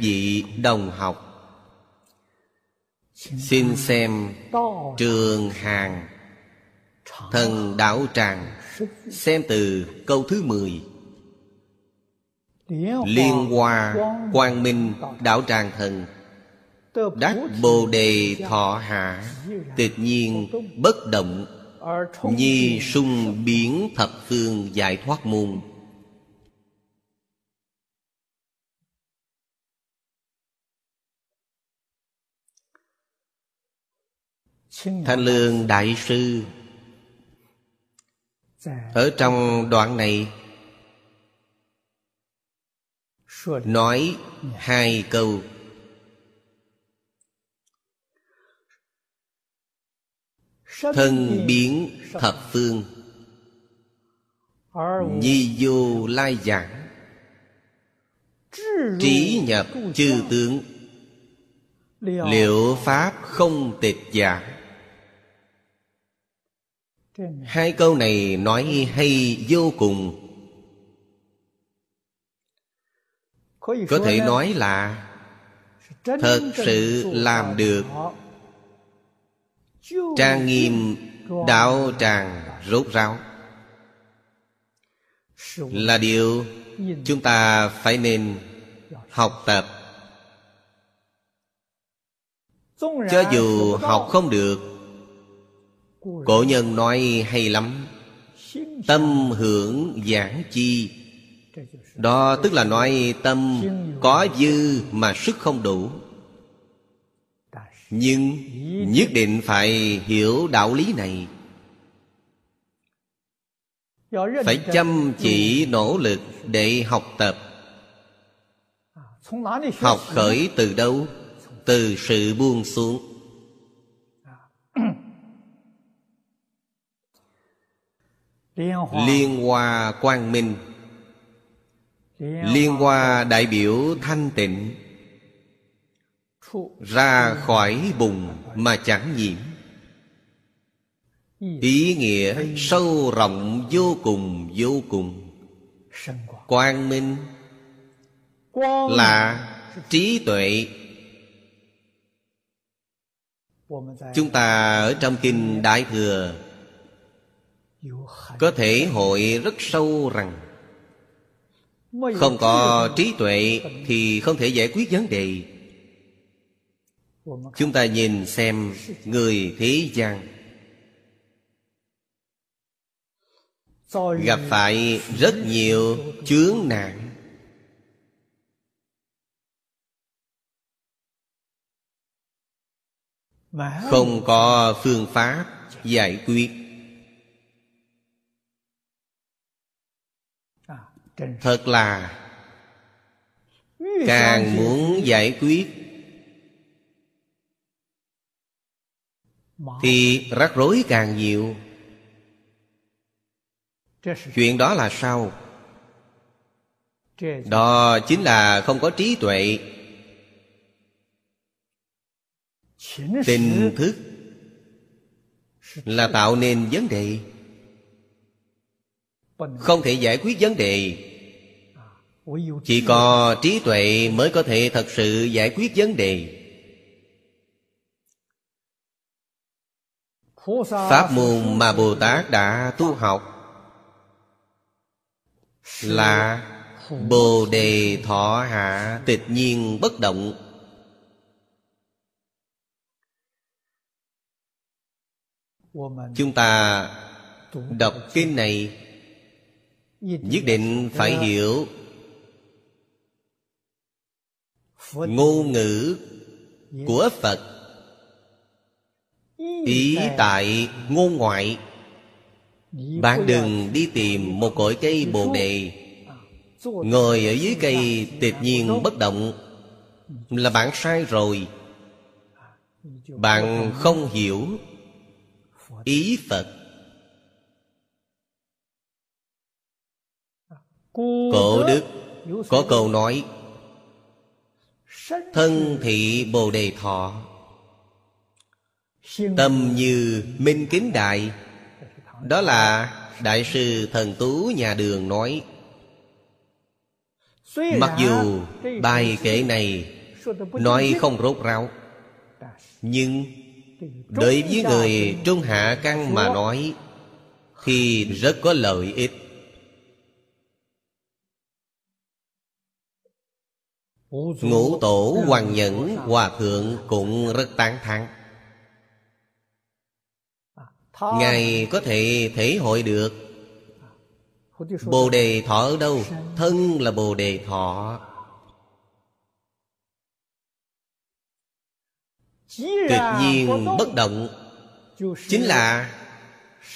vị đồng học. Xin xem trường hàng thần đạo tràng, xem từ câu thứ mười. Liên hoa, quang minh, đạo tràng thần, đắc bồ đề thọ hạ, tuyệt nhiên bất động, nhi sung biến thập phương giải thoát môn. Thanh lương đại sư. Ở trong đoạn này nói hai câu. Thân biến thập phương. Nhi vô lai giảng. Trí nhập chư tướng. Liệu pháp không tịch giả hai câu này nói hay vô cùng. Có thể nói là thật sự làm được. trang nghiêm đạo tràng rốt ráo. Là điều chúng ta phải nên học tập. Cho dù học không được cổ nhân nói hay lắm. Tâm hưởng giảng chi. Đó tức là nói tâm có dư mà sức không đủ. Nhưng nhất định phải hiểu đạo lý này. Phải chăm chỉ nỗ lực để học tập. Học khởi từ đâu? Từ sự buông xuống. Liên hoa quang minh. Liên hoa. Đại biểu thanh tịnh. Ra khỏi bùn mà chẳng nhiễm. Ý nghĩa sâu rộng vô cùng vô cùng. Quang minh là trí tuệ. Chúng ta ở trong kinh đại thừa có thể hội rất sâu rằng không có trí tuệ thì không thể giải quyết vấn đề. Chúng ta nhìn xem người thế gian. Gặp phải rất nhiều chướng nạn. Không có phương pháp giải quyết thật là càng muốn giải quyết. Thì rắc rối càng nhiều. Chuyện đó là sao đó chính là không có trí tuệ. Tình thức là tạo nên vấn đề không thể giải quyết vấn đề. Chỉ có trí tuệ mới có thể thật sự giải quyết vấn đề. Pháp môn mà bồ tát đã tu học là bồ đề thọ hạ tịch nhiên bất động. Chúng ta đọc kinh này nhất định phải hiểu. Ngôn ngữ của phật. Ý tại ngôn ngoại. Bạn đừng đi tìm một cội cây bồ đề. Ngồi ở dưới cây tuyệt nhiên bất động. Là bạn sai rồi. Bạn không hiểu ý phật cổ đức Có câu nói Thân thị Bồ Đề Thọ. Tâm như minh kính đại. Đó là Đại sư Thần Tú nhà đường nói Mặc dù bài kệ này Nói không rốt ráo Nhưng Đối với người trung hạ căn mà nói Thì rất có lợi ích Ngũ tổ hoàng nhẫn hòa thượng cũng rất tán thán. Ngài có thể thể hội được. Bồ đề thọ ở đâu? Thân là bồ đề thọ. Tuyệt nhiên bất động. Chính là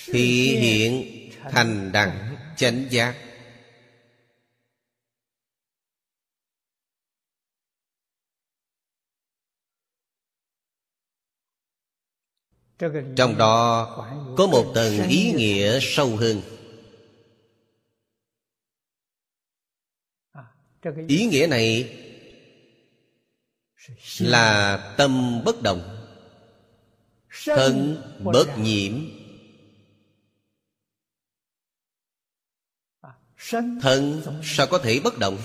Thị hiện thành đẳng chánh giác. Trong đó có một tầng ý nghĩa sâu hơn. Ý nghĩa này là tâm bất động, thân bất nhiễm, thân sao có thể bất động?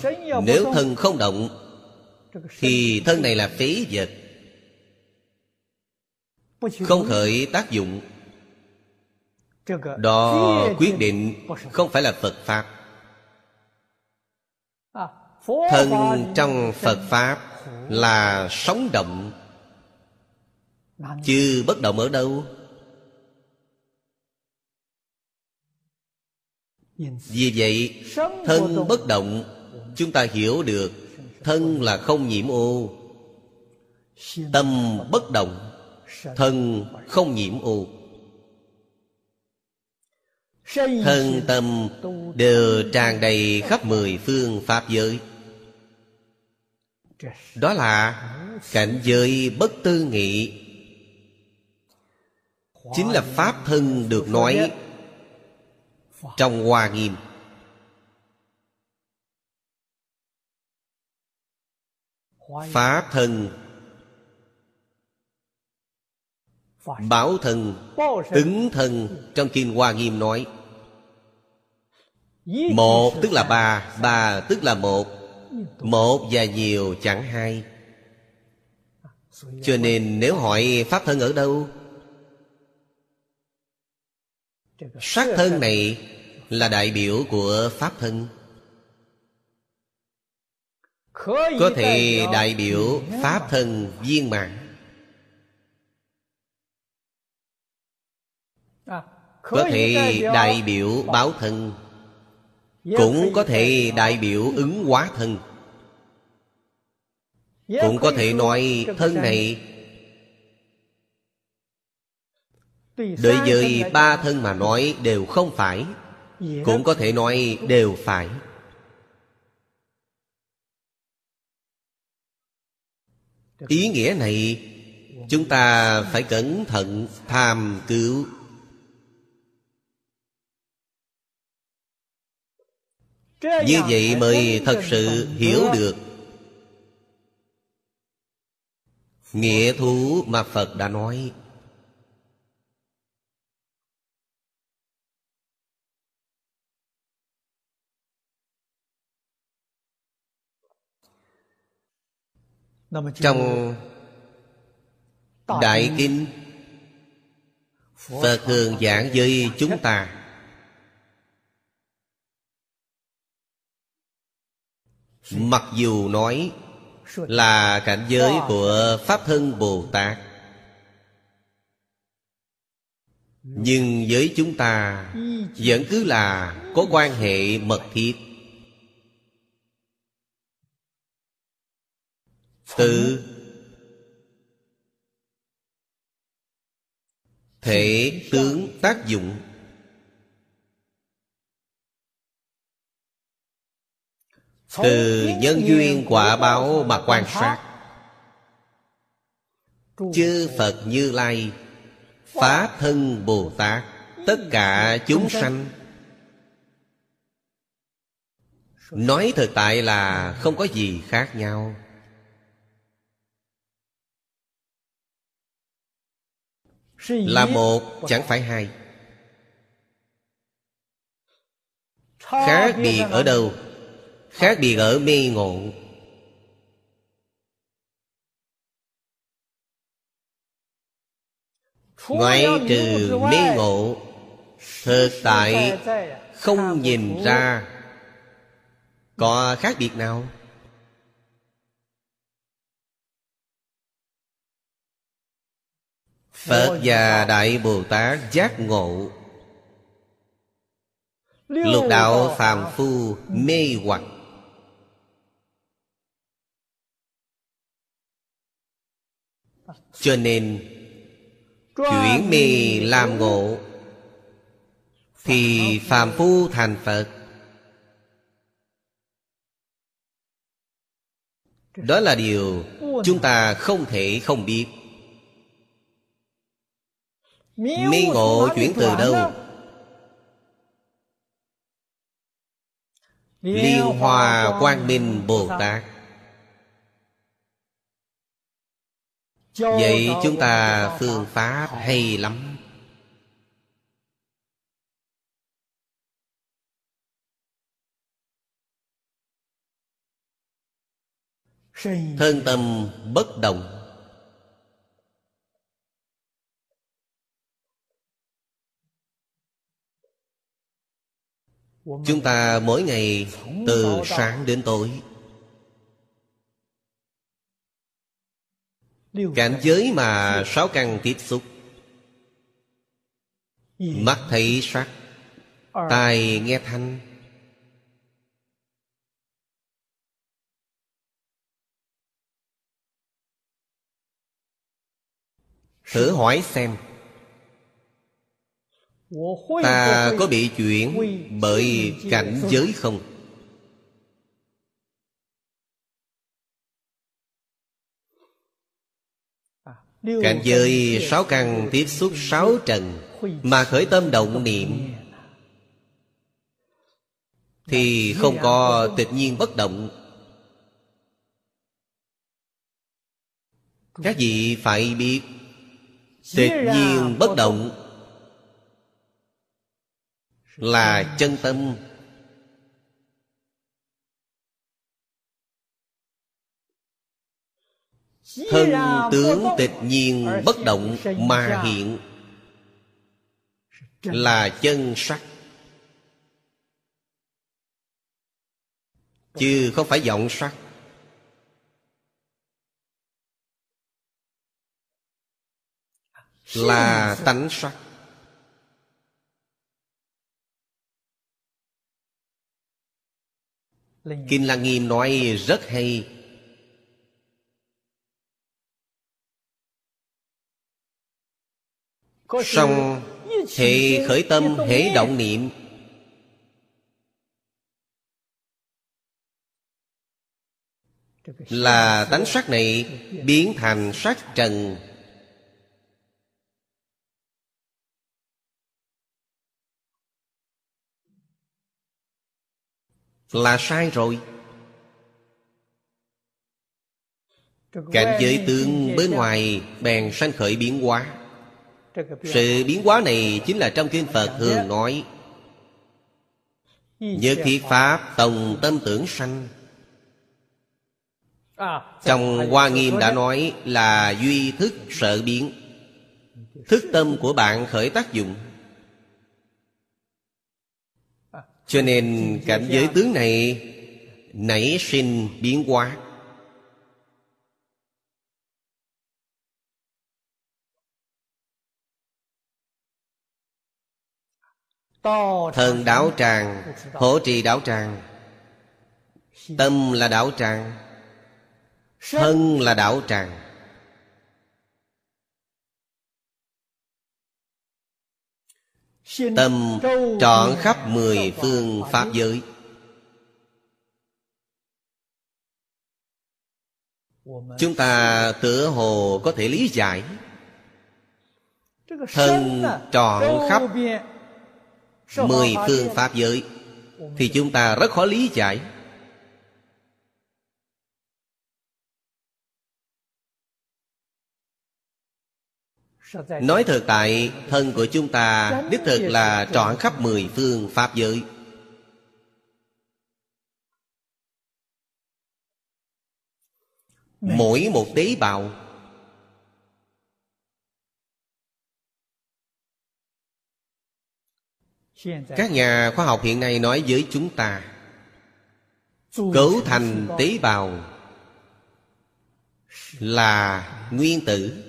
Nếu thân không động, thì thân này là phế vật không khởi tác dụng. Đó quyết định không phải là phật pháp. Thân trong phật pháp là sống động. Chứ bất động ở đâu? Vì vậy, thân bất động, chúng ta hiểu được thân là không nhiễm ô. Tâm bất động thân không nhiễm ô thân tâm đều tràn đầy khắp mười phương pháp giới. Đó là cảnh giới bất tư nghị. Chính là pháp thân được nói trong hoa nghiêm. Pháp thân bảo thân ứng thân trong kinh hoa nghiêm nói. Một tức là ba ba tức là một. Một và nhiều chẳng hai. Cho nên nếu hỏi pháp thân ở đâu? Sắc thân này là đại biểu của pháp thân. Có thể đại biểu pháp thân viên mãn có thể đại biểu báo thân, cũng có thể đại biểu ứng hóa thân. Cũng có thể nói thân này đối với ba thân mà nói đều không phải, cũng có thể nói đều phải. Ý nghĩa này, chúng ta phải cẩn thận tham cứu. Như vậy mới thật sự hiểu được. Nghĩa thú mà phật đã nói. Trong đại kinh phật thường giảng với chúng ta mặc dù nói là cảnh giới của pháp thân bồ tát, nhưng với chúng ta vẫn cứ là có quan hệ mật thiết. Từ thể tướng tác dụng từ nhân duyên quả báo mà quan sát. Chư phật như lai pháp thân bồ tát tất cả chúng sanh. Nói thực tại là không có gì khác nhau. Là một chẳng phải hai. Khác biệt ở đâu khác biệt ở mê ngộ. Ngoại trừ mê ngộ, thực tại không nhìn ra có khác biệt nào. Phật và đại bồ tát giác ngộ. Lục đạo phàm phu mê hoặc. Cho nên chuyển mê làm ngộ thì phàm phu thành phật. Đó là điều chúng ta không thể không biết. Mê ngộ chuyển từ đâu? Liên hòa quang minh bồ tát. Vậy chúng ta phương pháp hay lắm. Thân tâm bất động. Chúng ta mỗi ngày từ sáng đến tối cảnh giới mà sáu căn tiếp xúc mắt thấy sắc tai nghe thanh. Thử hỏi xem ta có bị chuyển bởi cảnh giới không cảnh giới sáu căn tiếp xúc sáu trần mà khởi tâm động niệm. thì không có tự nhiên bất động. Các vị phải biết tự nhiên bất động là chân tâm thân tướng tịch nhiên bất động mà hiện. Là chân sắc chứ không phải vọng sắc là tánh sắc kinh lăng nghiêm nói rất hay song hệ khởi tâm, hệ động niệm. Là tánh sắc này biến thành sắc trần. Là sai rồi. Cảnh giới tướng bên ngoài bèn sanh khởi biến hóa sự biến hóa này chính là trong kinh phật thường nói Nhất thiết Pháp Tổng tâm tưởng sanh. Trong Hoa Nghiêm đã nói là duy thức sợ biến. Thức tâm của bạn khởi tác dụng. Cho nên cảnh giới tướng này Nảy sinh biến hóa Thần đảo tràng hỗ trì đảo tràng. Tâm là đảo tràng, Thân là đảo tràng. Tâm trọn khắp mười phương Pháp giới. Chúng ta tựa hồ có thể lý giải. Thân trọn khắp mười phương pháp giới, thì chúng ta rất khó lý giải. Nói thực tại, Thân của chúng ta Đích thực là trọn khắp mười phương Pháp giới. Mỗi một tế bào Các nhà khoa học hiện nay nói với chúng ta, Cấu thành tế bào Là nguyên tử.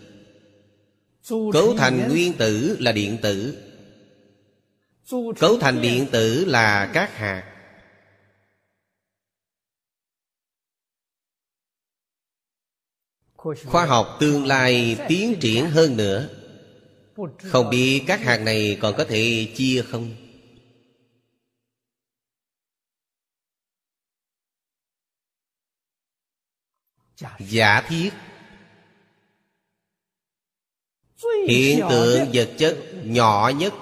Cấu thành nguyên tử là điện tử. Cấu thành điện tử là các hạt. Khoa học tương lai tiến triển hơn nữa. Không biết các hạt này còn có thể chia không? Giả thiết. Hiện tượng vật chất nhỏ nhất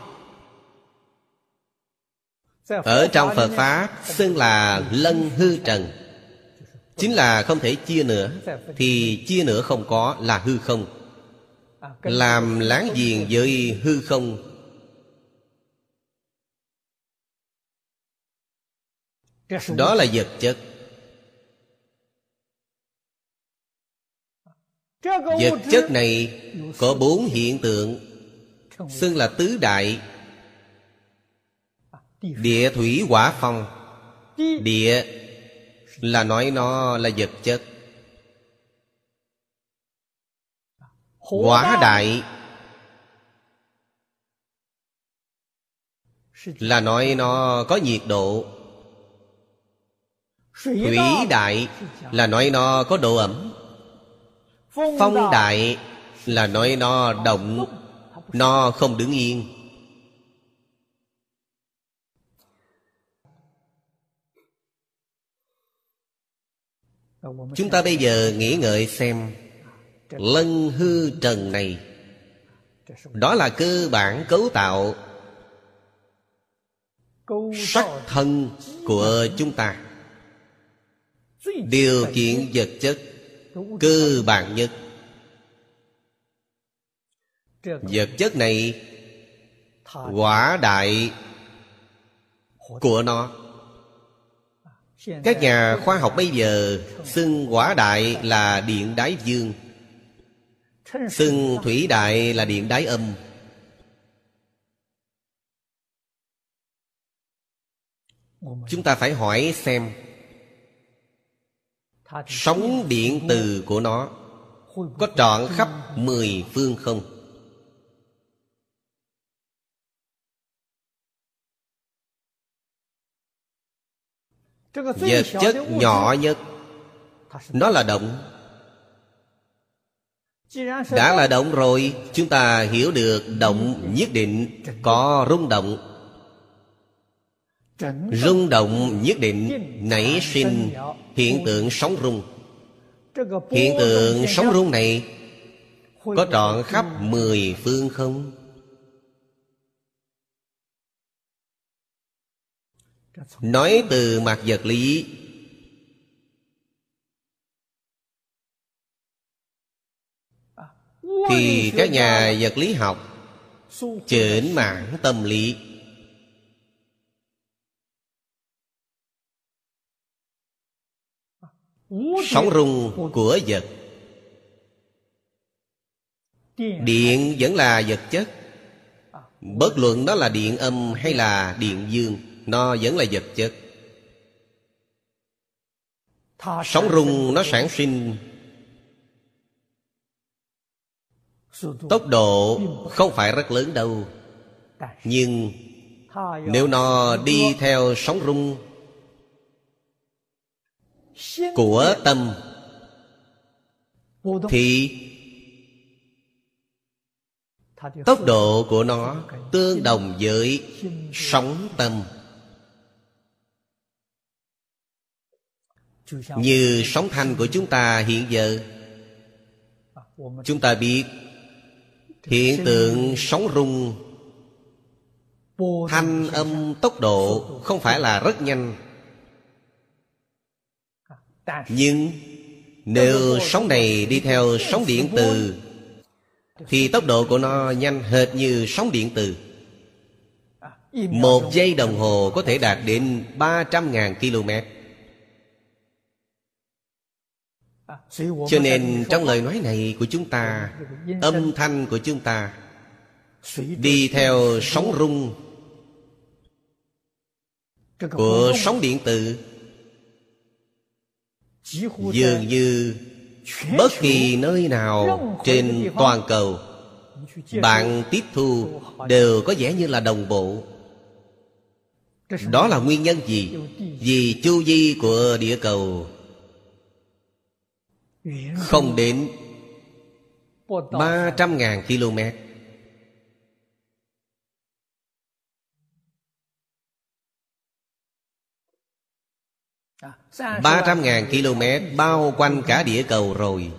Ở trong Phật Pháp xưng là lân hư trần. Chính là không thể chia nữa, Thì chia nữa không có là hư không. Làm láng giềng với hư không? Đó là vật chất. Vật chất này có bốn hiện tượng, Xưng là tứ đại. Địa thủy hỏa phong. Địa là nói nó là vật chất. Quả đại. Là nói nó có nhiệt độ. Thủy đại Là nói nó có độ ẩm. Phong đại là nói nó động. Nó không đứng yên. Chúng ta bây giờ nghĩ ngợi xem. Lân hư trần này. Đó là cơ bản cấu tạo Sắc thân của chúng ta. Điều kiện vật chất, cơ bản nhất. Vật chất này quả đại của nó. Các nhà khoa học bây giờ xưng quả đại là điện đái dương xưng thủy đại là điện đái âm chúng ta phải hỏi xem Sóng điện từ của nó Có trọn khắp mười phương không? Vật chất nhỏ nhất, Nó là động đã là động rồi, Chúng ta hiểu được động nhất định Có rung động Rung động nhất định nảy sinh hiện tượng sóng rung Hiện tượng sóng rung này Có trọn khắp mười phương không? Nói từ mặt vật lý Thì các nhà vật lý học Chỉnh mạng tâm lý, Sóng rung của vật Điện vẫn là vật chất. Bất luận đó là điện âm hay là điện dương, Nó vẫn là vật chất. Sóng rung nó sản sinh Tốc độ không phải rất lớn đâu. Nhưng Nếu nó đi theo sóng rung của tâm, thì tốc độ của nó tương đồng với sóng tâm. Như sóng thanh của chúng ta hiện giờ, chúng ta biết hiện tượng sóng rung thanh âm tốc độ không phải là rất nhanh. Nhưng nếu sóng này đi theo sóng điện từ Thì tốc độ của nó nhanh hệt như sóng điện từ. Một giây đồng hồ có thể đạt đến 300.000 km Cho nên trong lời nói này của chúng ta, Âm thanh của chúng ta Đi theo sóng rung Của sóng điện tử Dường như Bất kỳ nơi nào trên toàn cầu Bạn tiếp thu đều có vẻ như là đồng bộ Đó là nguyên nhân gì? Vì chu vi của địa cầu không đến 300.000 km. ba trăm ngàn km bao quanh cả địa cầu rồi.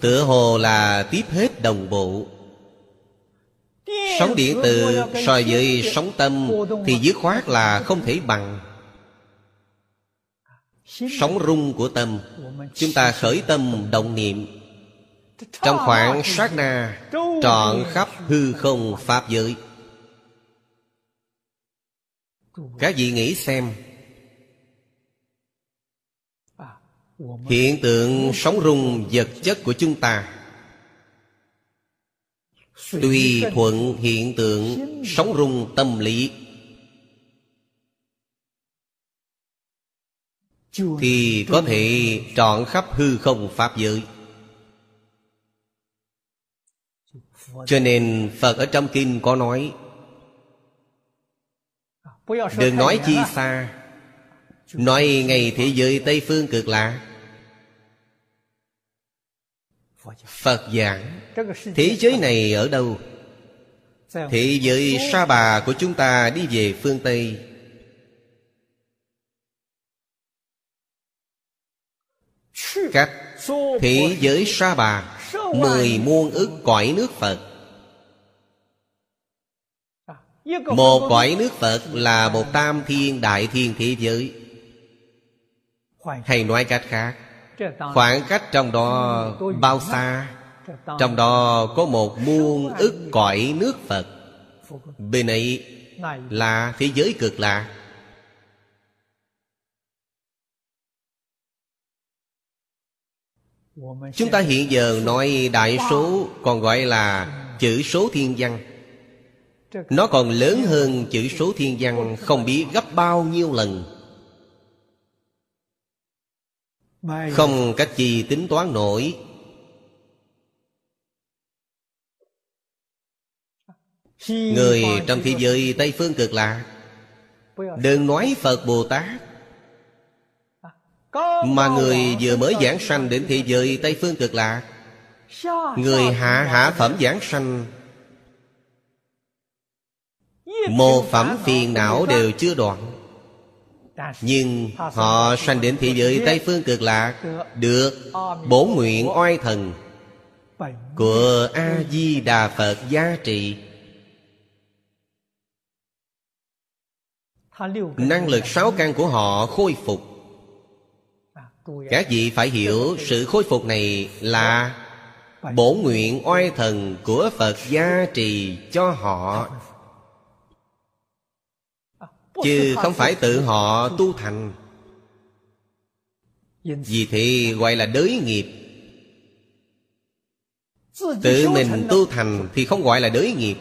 Tựa hồ là tiếp hết đồng bộ. Sóng điện từ so với sóng tâm Thì dứt khoát là không thể bằng. Sóng rung của tâm. Chúng ta khởi tâm động niệm. Trong khoảng sát na Trọn khắp hư không Pháp giới. Các vị nghĩ xem. Hiện tượng sóng rung vật chất của chúng ta. Tùy thuận hiện tượng sóng rung tâm lý. Thì có thể trọn khắp hư không pháp giới. Cho nên phật ở trong kinh có nói Đừng nói chi xa Nói ngày thế giới Tây Phương cực lạ. Phật giảng Thế giới này ở đâu? Thế giới sa bà của chúng ta đi về phương Tây Cách thế giới sa bà, Mười muôn ức cõi nước Phật. Một cõi nước Phật là một tam thiên đại thiên thế giới. Hay nói cách khác, Khoảng cách trong đó bao xa? Trong đó có một muôn ức cõi nước Phật. Bên ấy là thế giới cực lạ Chúng ta hiện giờ nói đại số, Còn gọi là chữ số thiên văn. Nó còn lớn hơn chữ số thiên văn Không biết gấp bao nhiêu lần. Không cách gì tính toán nổi. Người trong thế giới Tây Phương cực lạ Đừng nói Phật Bồ Tát. Mà người vừa mới giảng sanh đến thế giới Tây Phương cực lạ Người hạ hạ phẩm giảng sanh. Một phẩm phiền não đều chưa đoạn. Nhưng họ sanh đến thế giới Tây Phương cực lạc Được bổ nguyện oai thần Của A-di-đà Phật gia trị. Năng lực sáu căn của họ khôi phục các vị phải hiểu sự khôi phục này là Bổ nguyện oai thần của Phật gia trì cho họ. Chứ không phải tự họ tu thành. Vì thế gọi là đới nghiệp. Tự mình tu thành thì không gọi là đới nghiệp.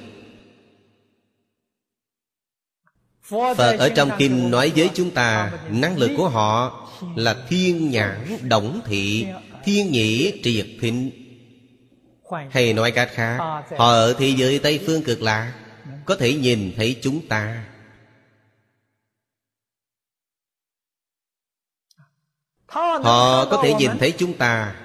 Phật ở trong kinh nói với chúng ta Năng lực của họ là thiên nhãn động thị Thiên nhĩ triệt thịnh Hay nói cách khác Họ ở thế giới Tây Phương cực lạc Có thể nhìn thấy chúng ta. Họ có thể nhìn thấy chúng ta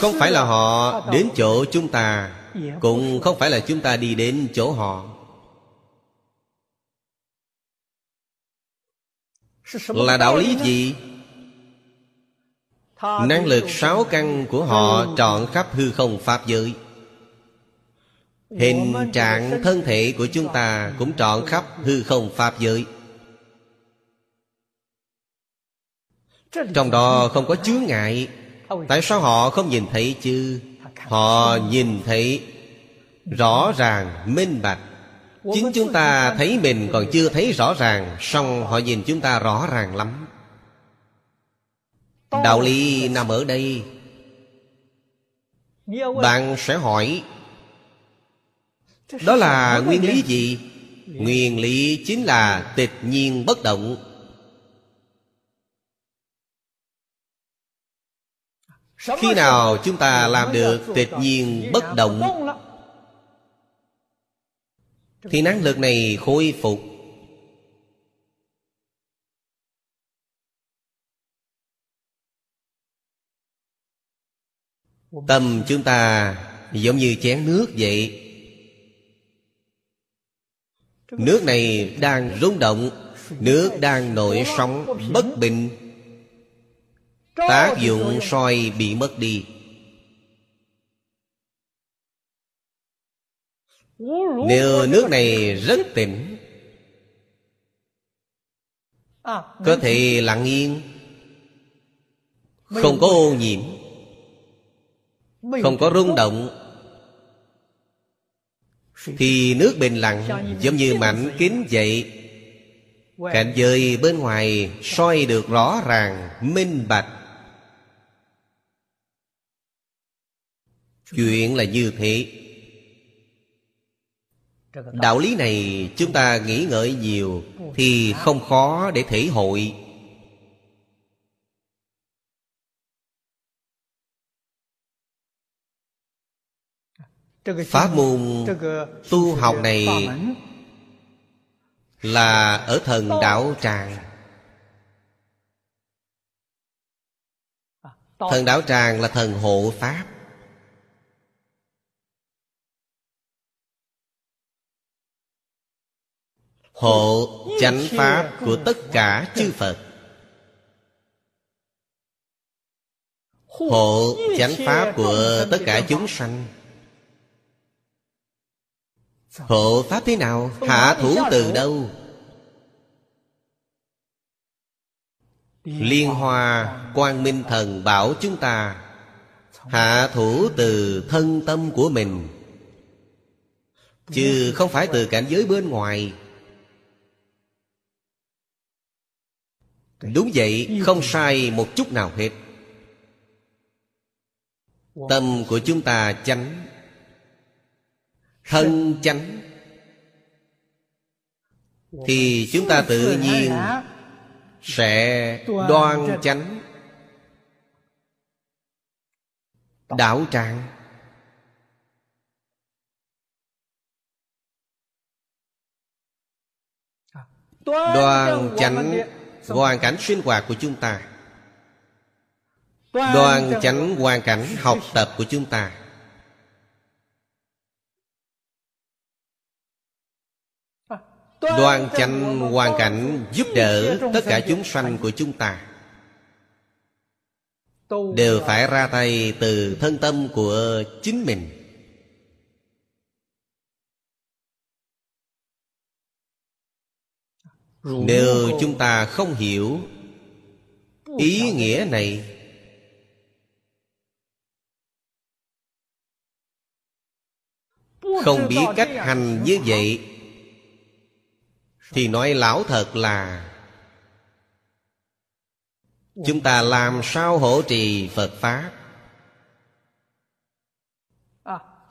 Không phải là họ đến chỗ chúng ta, Cũng không phải là chúng ta đi đến chỗ họ. Là đạo lý gì? Năng lực sáu căn của họ trọn khắp hư không Pháp giới. Hình trạng thân thể của chúng ta cũng trọn khắp hư không Pháp giới. Trong đó không có chướng ngại. Tại sao họ không nhìn thấy chứ? Họ nhìn thấy Rõ ràng, minh bạch. Chính chúng ta thấy mình còn chưa thấy rõ ràng song họ nhìn chúng ta rõ ràng lắm. Đạo lý nằm ở đây. Bạn sẽ hỏi Đó là nguyên lý gì? Nguyên lý chính là tịch nhiên bất động Khi nào chúng ta làm được tịch nhiên bất động. Thì năng lực này khôi phục. Tâm chúng ta giống như chén nước vậy. Nước này đang rung động Nước đang nổi sóng bất bình Tác dụng soi bị mất đi. Nếu nước này rất tỉnh Có thể lặng yên Không có ô nhiễm Không có rung động Thì nước bình lặng Giống như mảnh kính vậy. Cảnh giới bên ngoài soi được rõ ràng Minh bạch Chuyện là như thế. Đạo lý này chúng ta nghĩ ngợi nhiều Thì không khó để thể hội. Pháp môn tu học này Là ở thần đạo tràng. Thần đạo tràng là thần hộ Pháp. Hộ chánh pháp của tất cả chư Phật Hộ chánh pháp của tất cả chúng sanh Hộ pháp thế nào? Hạ thủ từ đâu? Liên hoa, quang minh thần bảo chúng ta, Hạ thủ từ thân tâm của mình Chứ không phải từ cảnh giới bên ngoài Đúng vậy, không sai một chút nào hết. Tâm của chúng ta chánh Thân chánh. Thì chúng ta tự nhiên Sẽ đoan chánh. Đạo trạng Đoan chánh hoàn cảnh sinh hoạt của chúng ta. Đoan chánh hoàn cảnh học tập của chúng ta. Đoan chánh hoàn cảnh giúp đỡ tất cả chúng sanh của chúng ta. Đều phải ra tay từ thân tâm của chính mình nếu chúng ta không hiểu ý nghĩa này không biết cách hành như vậy thì nói lão thật là chúng ta làm sao hỗ trì phật pháp?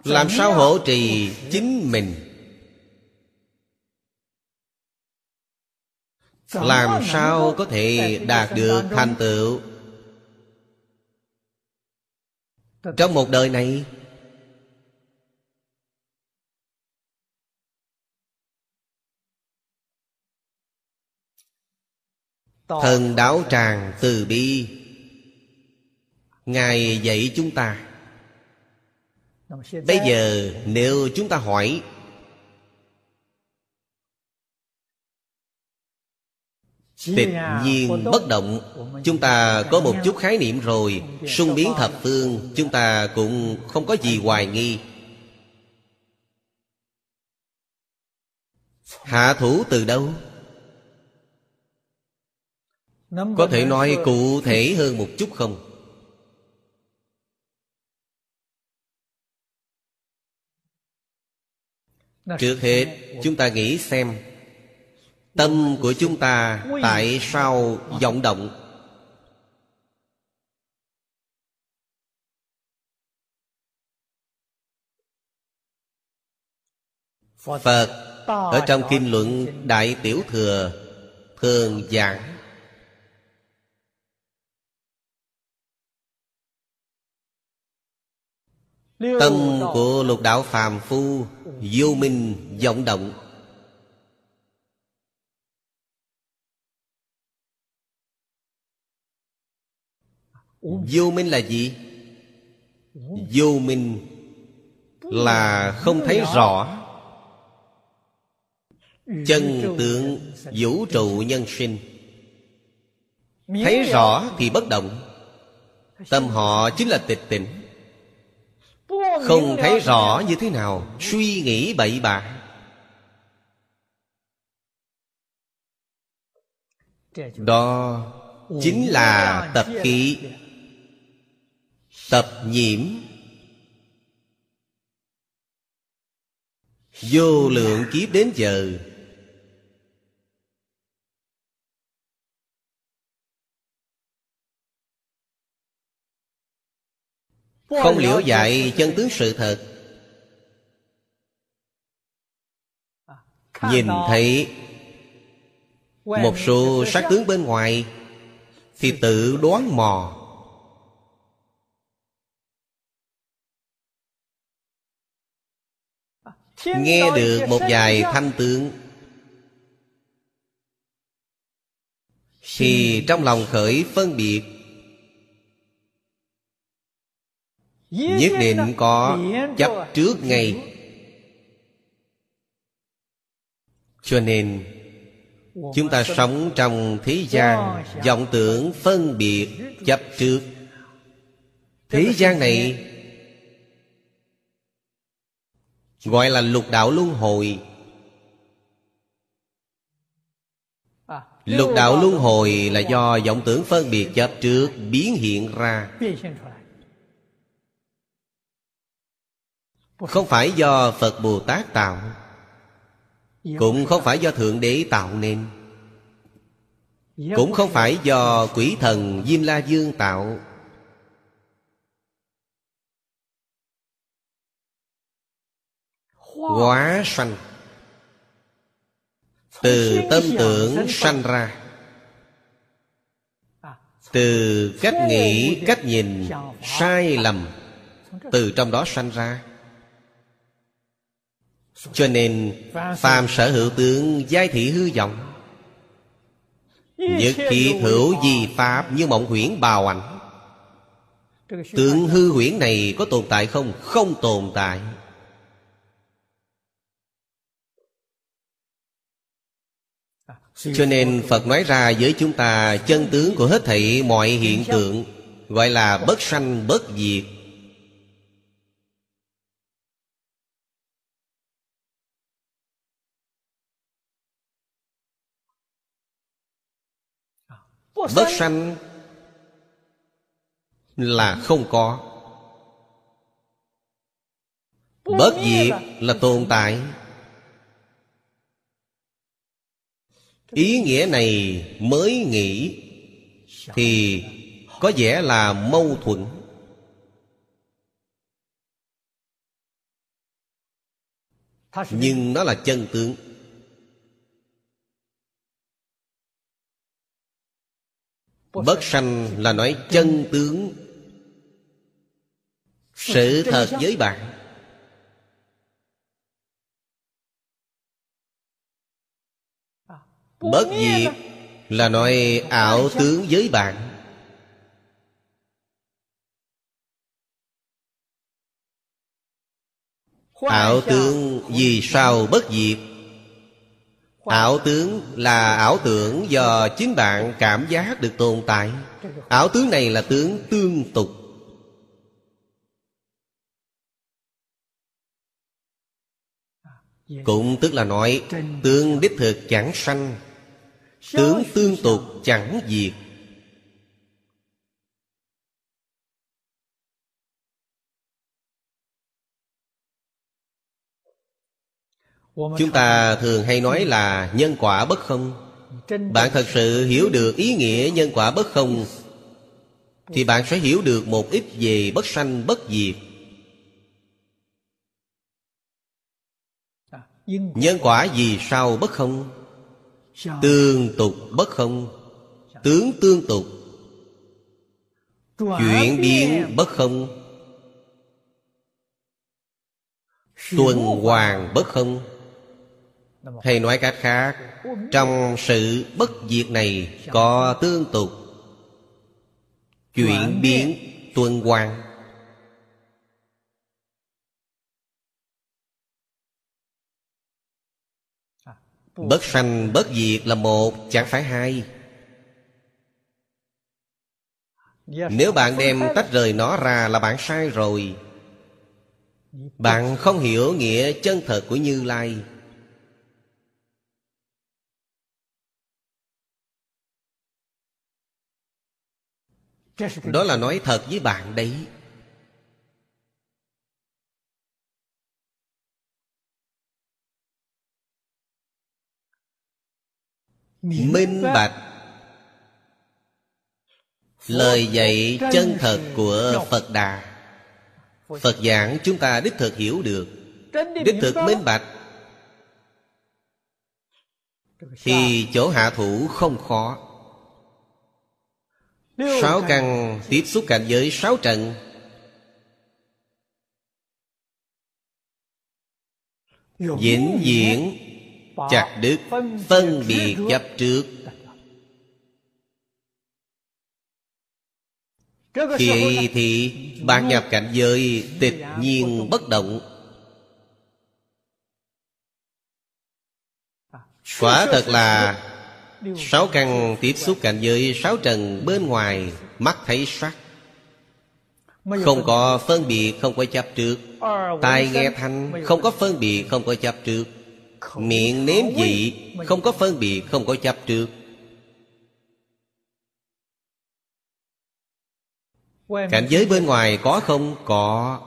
Làm sao hỗ trì chính mình làm sao có thể đạt được thành tựu? Trong một đời này thần đạo tràng từ bi. Ngài dạy chúng ta. Bây giờ nếu chúng ta hỏi Tịch nhiên, bất động Chúng ta có một chút khái niệm rồi Sung biến thập phương, Chúng ta cũng không có gì hoài nghi Hạ thủ từ đâu? Có thể nói cụ thể hơn một chút không? Trước hết, chúng ta nghĩ xem Tâm của chúng ta tại sao vọng động? Phật ở trong kinh luận Đại Tiểu Thừa, thường giảng. Tâm của lục đạo phàm phu Vô minh vọng động. Vô minh là gì? Vô minh là không thấy rõ. Chân tượng vũ trụ nhân sinh. Thấy rõ thì bất động. Tâm họ chính là tịch tỉnh. Không thấy rõ như thế nào. Suy nghĩ bậy bạ. Đó chính là tập khí Tập nhiễm. Vô lượng kiếp đến giờ, Không liễu dạy chân tướng sự thật. Nhìn thấy Một số sắc tướng bên ngoài Thì tự đoán mò. Nghe được một vài thanh tướng Thì trong lòng khởi phân biệt Nhất định có chấp trước ngay. Cho nên Chúng ta sống trong thế gian vọng tưởng phân biệt chấp trước. Thế gian này Gọi là lục đạo luân hồi. Lục đạo luân hồi là do vọng tưởng phân biệt chấp trước biến hiện ra. Không phải do Phật Bồ Tát tạo Cũng không phải do Thượng Đế tạo nên Cũng không phải do quỷ thần Diêm La Dương tạo Hóa sanh. Từ tâm tưởng sanh ra. Từ cách nghĩ, cách nhìn sai lầm Từ trong đó sanh ra. Cho nên phàm sở hữu tướng giai thị hư vọng. Nhất thiết hữu di pháp như mộng huyễn bào ảnh. Tướng hư huyễn này có tồn tại không? Không tồn tại Cho nên Phật nói ra với chúng ta, Chân tướng của hết thảy mọi hiện tượng, Gọi là bất sanh, bất diệt. Bất sanh là không có. Bất diệt là tồn tại. Ý nghĩa này mới nghĩ Thì có vẻ là mâu thuẫn. Nhưng nó là chân tướng. Bất sanh là nói chân tướng. Sự thật với bạn. Bất diệt là nói ảo tướng với bạn. Ảo tướng vì sao bất diệt? Ảo tướng là ảo tưởng do chính bạn cảm giác được tồn tại. Ảo tướng này là tướng tương tục. Cũng tức là nói Tướng đích thực chẳng sanh Tướng tương tục chẳng diệt. Chúng ta thường hay nói là nhân quả bất không. Bạn thật sự hiểu được ý nghĩa nhân quả bất không Thì bạn sẽ hiểu được một ít về bất sanh bất diệt. Nhân quả vì sao bất không Tương tục bất không? Tướng tương tục. Chuyển biến bất không? Tuần hoàn bất không? Hay nói cách khác Trong sự bất diệt này Có tương tục. Chuyển biến tuần hoàn Bất sanh bất diệt là một Chẳng phải hai. Nếu bạn đem tách rời nó ra là bạn sai rồi. Bạn không hiểu nghĩa chân thật của Như Lai. Đó là nói thật với bạn đấy Minh bạch. Lời dạy chân thật của Phật Đà. Phật giảng chúng ta đích thực hiểu được. Đích thực minh bạch. Thì chỗ hạ thủ không khó. Sáu căn tiếp xúc cảnh giới sáu trận. Vĩnh viễn chặt đứt phân biệt chấp trước. Khi thì bạn nhập cảnh giới tịch nhiên bất động. Quả thật là Sáu căn tiếp xúc cảnh giới sáu trần bên ngoài Mắt thấy sắc. Không có phân biệt, không có chấp trước. Tai nghe thanh, không có phân biệt, không có chấp trước Miệng nếm vị, không có phân biệt, không có chấp trước. Cảnh giới bên ngoài có không? Có.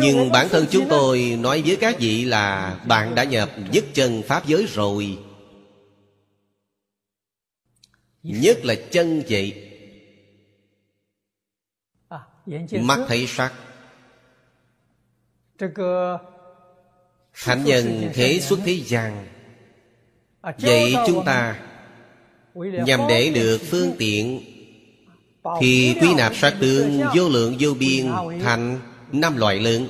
Nhưng bản thân chúng tôi nói với các vị là Bạn đã nhập nhất chân Pháp giới rồi. Nhất là chân vậy Mắt thấy sắc. Thánh nhân thế xuất thế gian. Vậy chúng ta Nhằm để được phương tiện Thì quy nạp sát tướng vô lượng vô biên Thành năm loại lớn.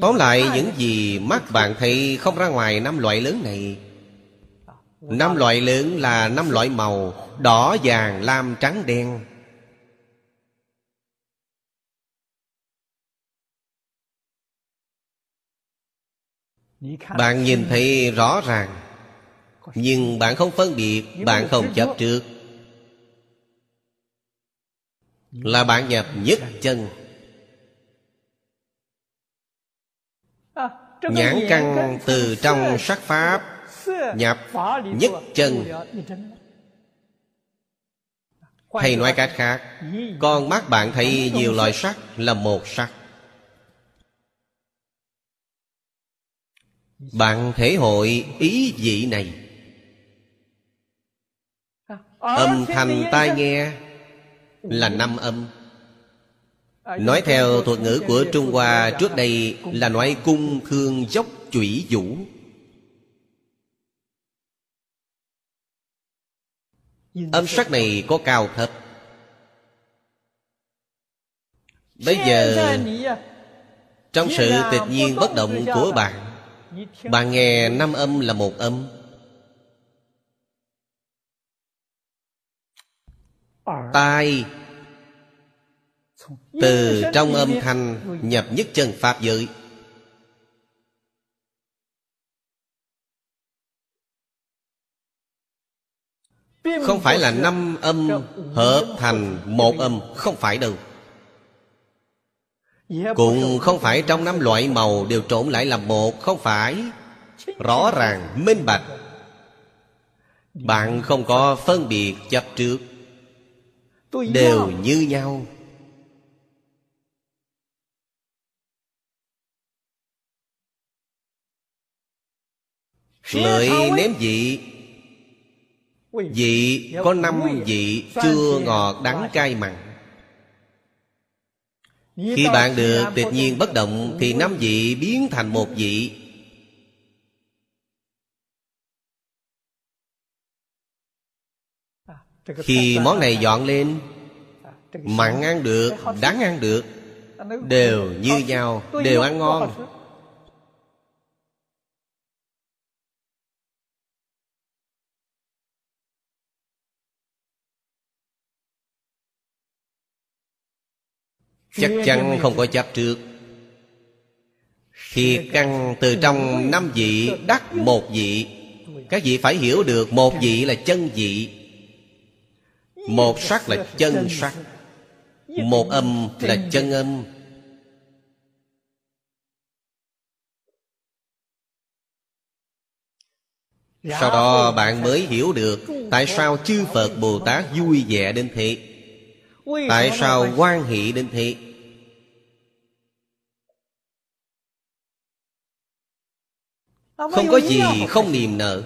Tóm lại những gì mắt bạn thấy không ra ngoài năm loại lớn này. Năm loại lớn là năm loại màu Đỏ, vàng, lam, trắng, đen Bạn nhìn thấy rõ ràng. Nhưng bạn không phân biệt Bạn không chấp trước. Là bạn nhập nhất chân. Nhãn căn từ trong sắc pháp nhập nhất chân. hay nói cách khác con mắt bạn thấy nhiều loại sắc là một sắc bạn thể hội ý vị này. Âm thanh tai nghe là năm âm. Nói theo thuật ngữ của Trung Hoa trước đây là nói cung thương dốc chủy vũ. Âm sắc này có cao thấp. Bây giờ Trong sự tịch nhiên bất động của bạn bạn nghe năm âm là một âm. Tai từ trong âm thanh nhập nhất chân pháp giới. Không phải là năm âm hợp thành một âm, không phải đâu. Cũng không phải trong năm loại màu đều trộn lại làm một Không phải. Rõ ràng, minh bạch. Bạn không có phân biệt chấp trước. Đều như nhau. Lợi nếm vị. Vị có năm vị Chua ngọt đắng cay mặn Khi bạn được tuyệt nhiên bất động Thì năm vị biến thành một vị. Khi món này dọn lên Mặn ăn được, đắng ăn được Đều như nhau, đều ăn ngon Chắc chắn không có chấp trước. Thì căn từ trong năm vị đắc một vị Các vị phải hiểu được một vị là chân vị. Một sắc là chân sắc Một âm là chân âm. Sau đó bạn mới hiểu được Tại sao chư Phật Bồ Tát vui vẻ đến thế Tại sao quan hệ đến thế? Không có gì không niềm nở.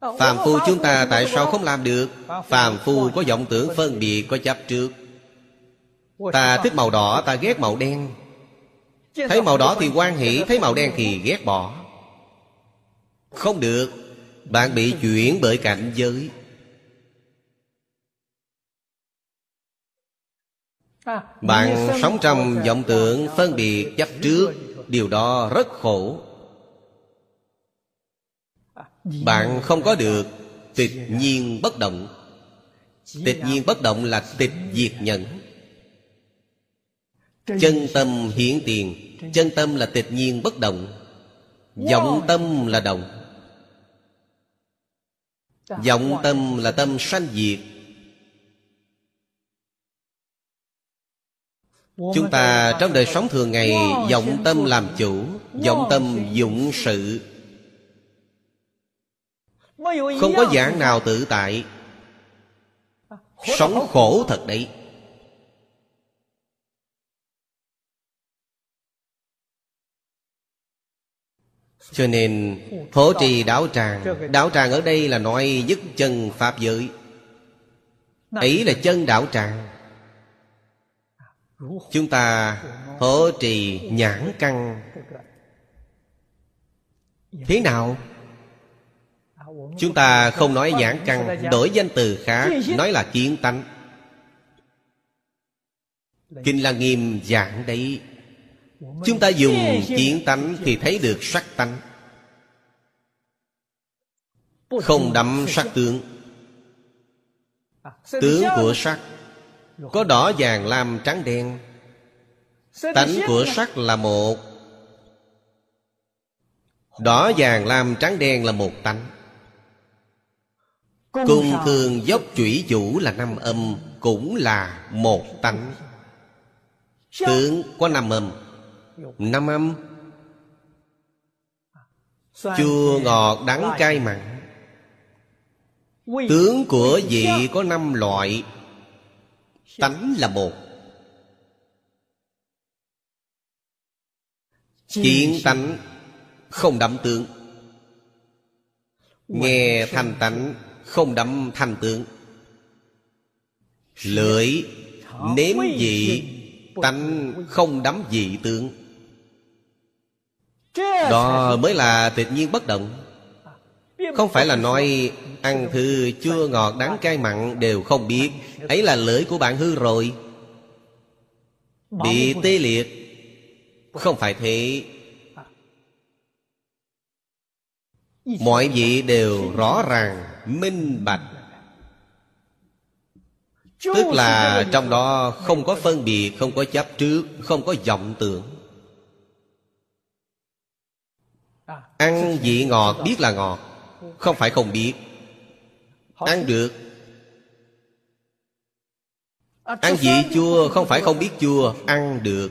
Phàm phu chúng ta tại sao không làm được? Phàm phu có vọng tưởng phân biệt. Có chấp trước. Ta thích màu đỏ ta ghét màu đen. Thấy màu đỏ thì quan hỷ Thấy màu đen thì ghét bỏ. Không được. Bạn bị chuyển bởi cảnh giới Bạn sống trong vọng tưởng phân biệt chấp trước, Điều đó rất khổ. Bạn không có được tịch nhiên bất động. Tịch nhiên bất động là tịch diệt nhẫn Chân tâm hiển tiền, Chân tâm là tịch nhiên bất động. Vọng tâm là động. Vọng tâm là tâm sanh diệt Chúng ta trong đời sống thường ngày vọng tâm làm chủ vọng tâm dụng sự. Không có dạng nào tự tại. Sống khổ thật đấy. Cho nên Hỗ trì đảo tràng Đảo tràng ở đây là nói dứt chân Pháp giới. Ấy là chân đảo tràng Chúng ta hỗ trì nhãn căn. Thế nào? Chúng ta không nói nhãn căn, Đổi danh từ khác, Nói là kiến tánh. Kinh là nghiêm giảng đấy. Chúng ta dùng kiến tánh Thì thấy được sắc tánh. Không đậm sắc tướng. Tướng của sắc có đỏ vàng, lam, trắng, đen. Tánh của sắc là một. Đỏ vàng, lam, trắng, đen là một tánh. Cung thường dốc chủy chủ là năm âm, Cũng là một tánh. Tướng có năm âm. Năm âm. Chua ngọt đắng cay mặn. Tướng của vị có năm loại tánh là một. Kiến tánh không đậm tướng. Nghe thanh tánh không đậm thanh tướng. Lưỡi nếm vị tánh không đắm vị tướng. Đó mới là tự nhiên bất động không phải là nói, Ăn thứ chua ngọt, đắng cay mặn đều không biết. Ấy là lưỡi của bạn hư rồi. Bị tê liệt. Không phải thế. Mọi vị đều rõ ràng, Minh bạch. Tức là trong đó không có phân biệt, Không có chấp trước, Không có vọng tưởng. Ăn vị ngọt biết là ngọt. Không phải không biết. Ăn được. Ăn vị chua không phải không biết chua Ăn được.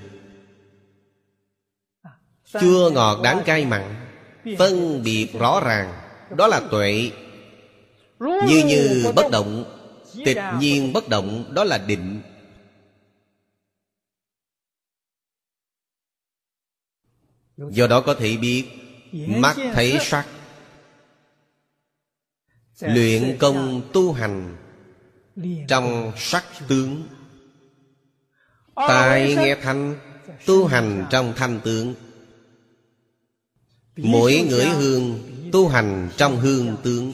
Chua ngọt đắng cay mặn Phân biệt rõ ràng. Đó là tuệ. Như như bất động Tịch nhiên bất động Đó là định. Do đó có thể biết Mắt thấy sắc Luyện công tu hành Trong sắc tướng. Tai nghe thanh Tu hành trong thanh tướng. Mỗi ngửi hương Tu hành trong hương tướng.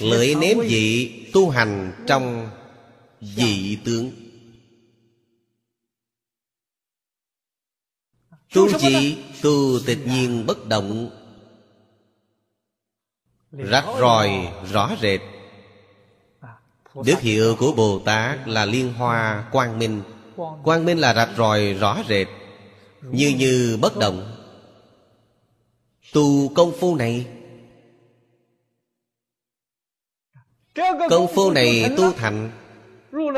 Lưỡi nếm vị Tu hành trong vị tướng. Tu gì? Tu tịch nhiên bất động Rạch ròi rõ rệt. Đức hiệu của Bồ Tát là liên hoa quang minh. Quang minh. Là rạch ròi rõ rệt. Như như bất động. Tu công phu này. Công phu này tu thành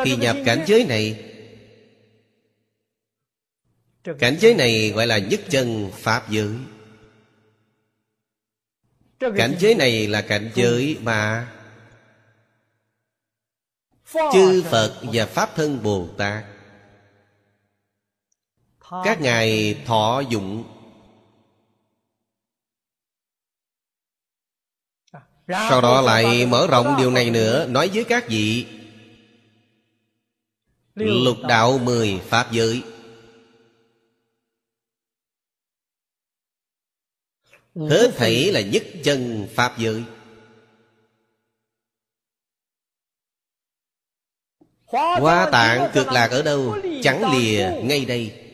Khi nhập cảnh giới này. Cảnh giới này gọi là nhất chân Pháp giới Cảnh giới này là cảnh giới mà Chư Phật và Pháp Thân Bồ Tát. Các ngài thọ dụng Sau đó lại mở rộng điều này nữa Nói với các vị. Lục đạo mười Pháp giới Hết thảy là nhất chân Pháp giới. Hoa tạng cực lạc ở đâu? Chẳng lìa ngay đây.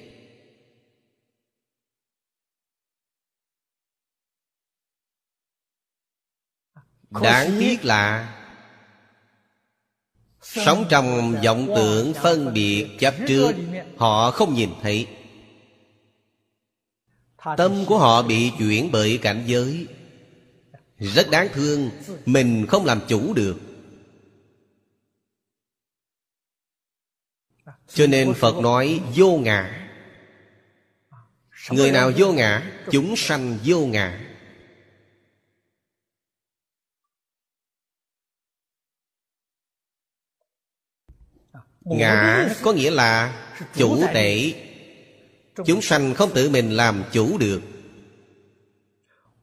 Đáng tiếc là Sống trong vọng tưởng phân biệt chấp trước. Họ không nhìn thấy Tâm của họ bị chuyển bởi cảnh giới. Rất đáng thương, Mình không làm chủ được. Cho nên Phật nói, vô ngã. Người nào vô ngã, Chúng sanh vô ngã. Ngã có nghĩa là chủ tể. Chúng sanh không tự mình làm chủ được.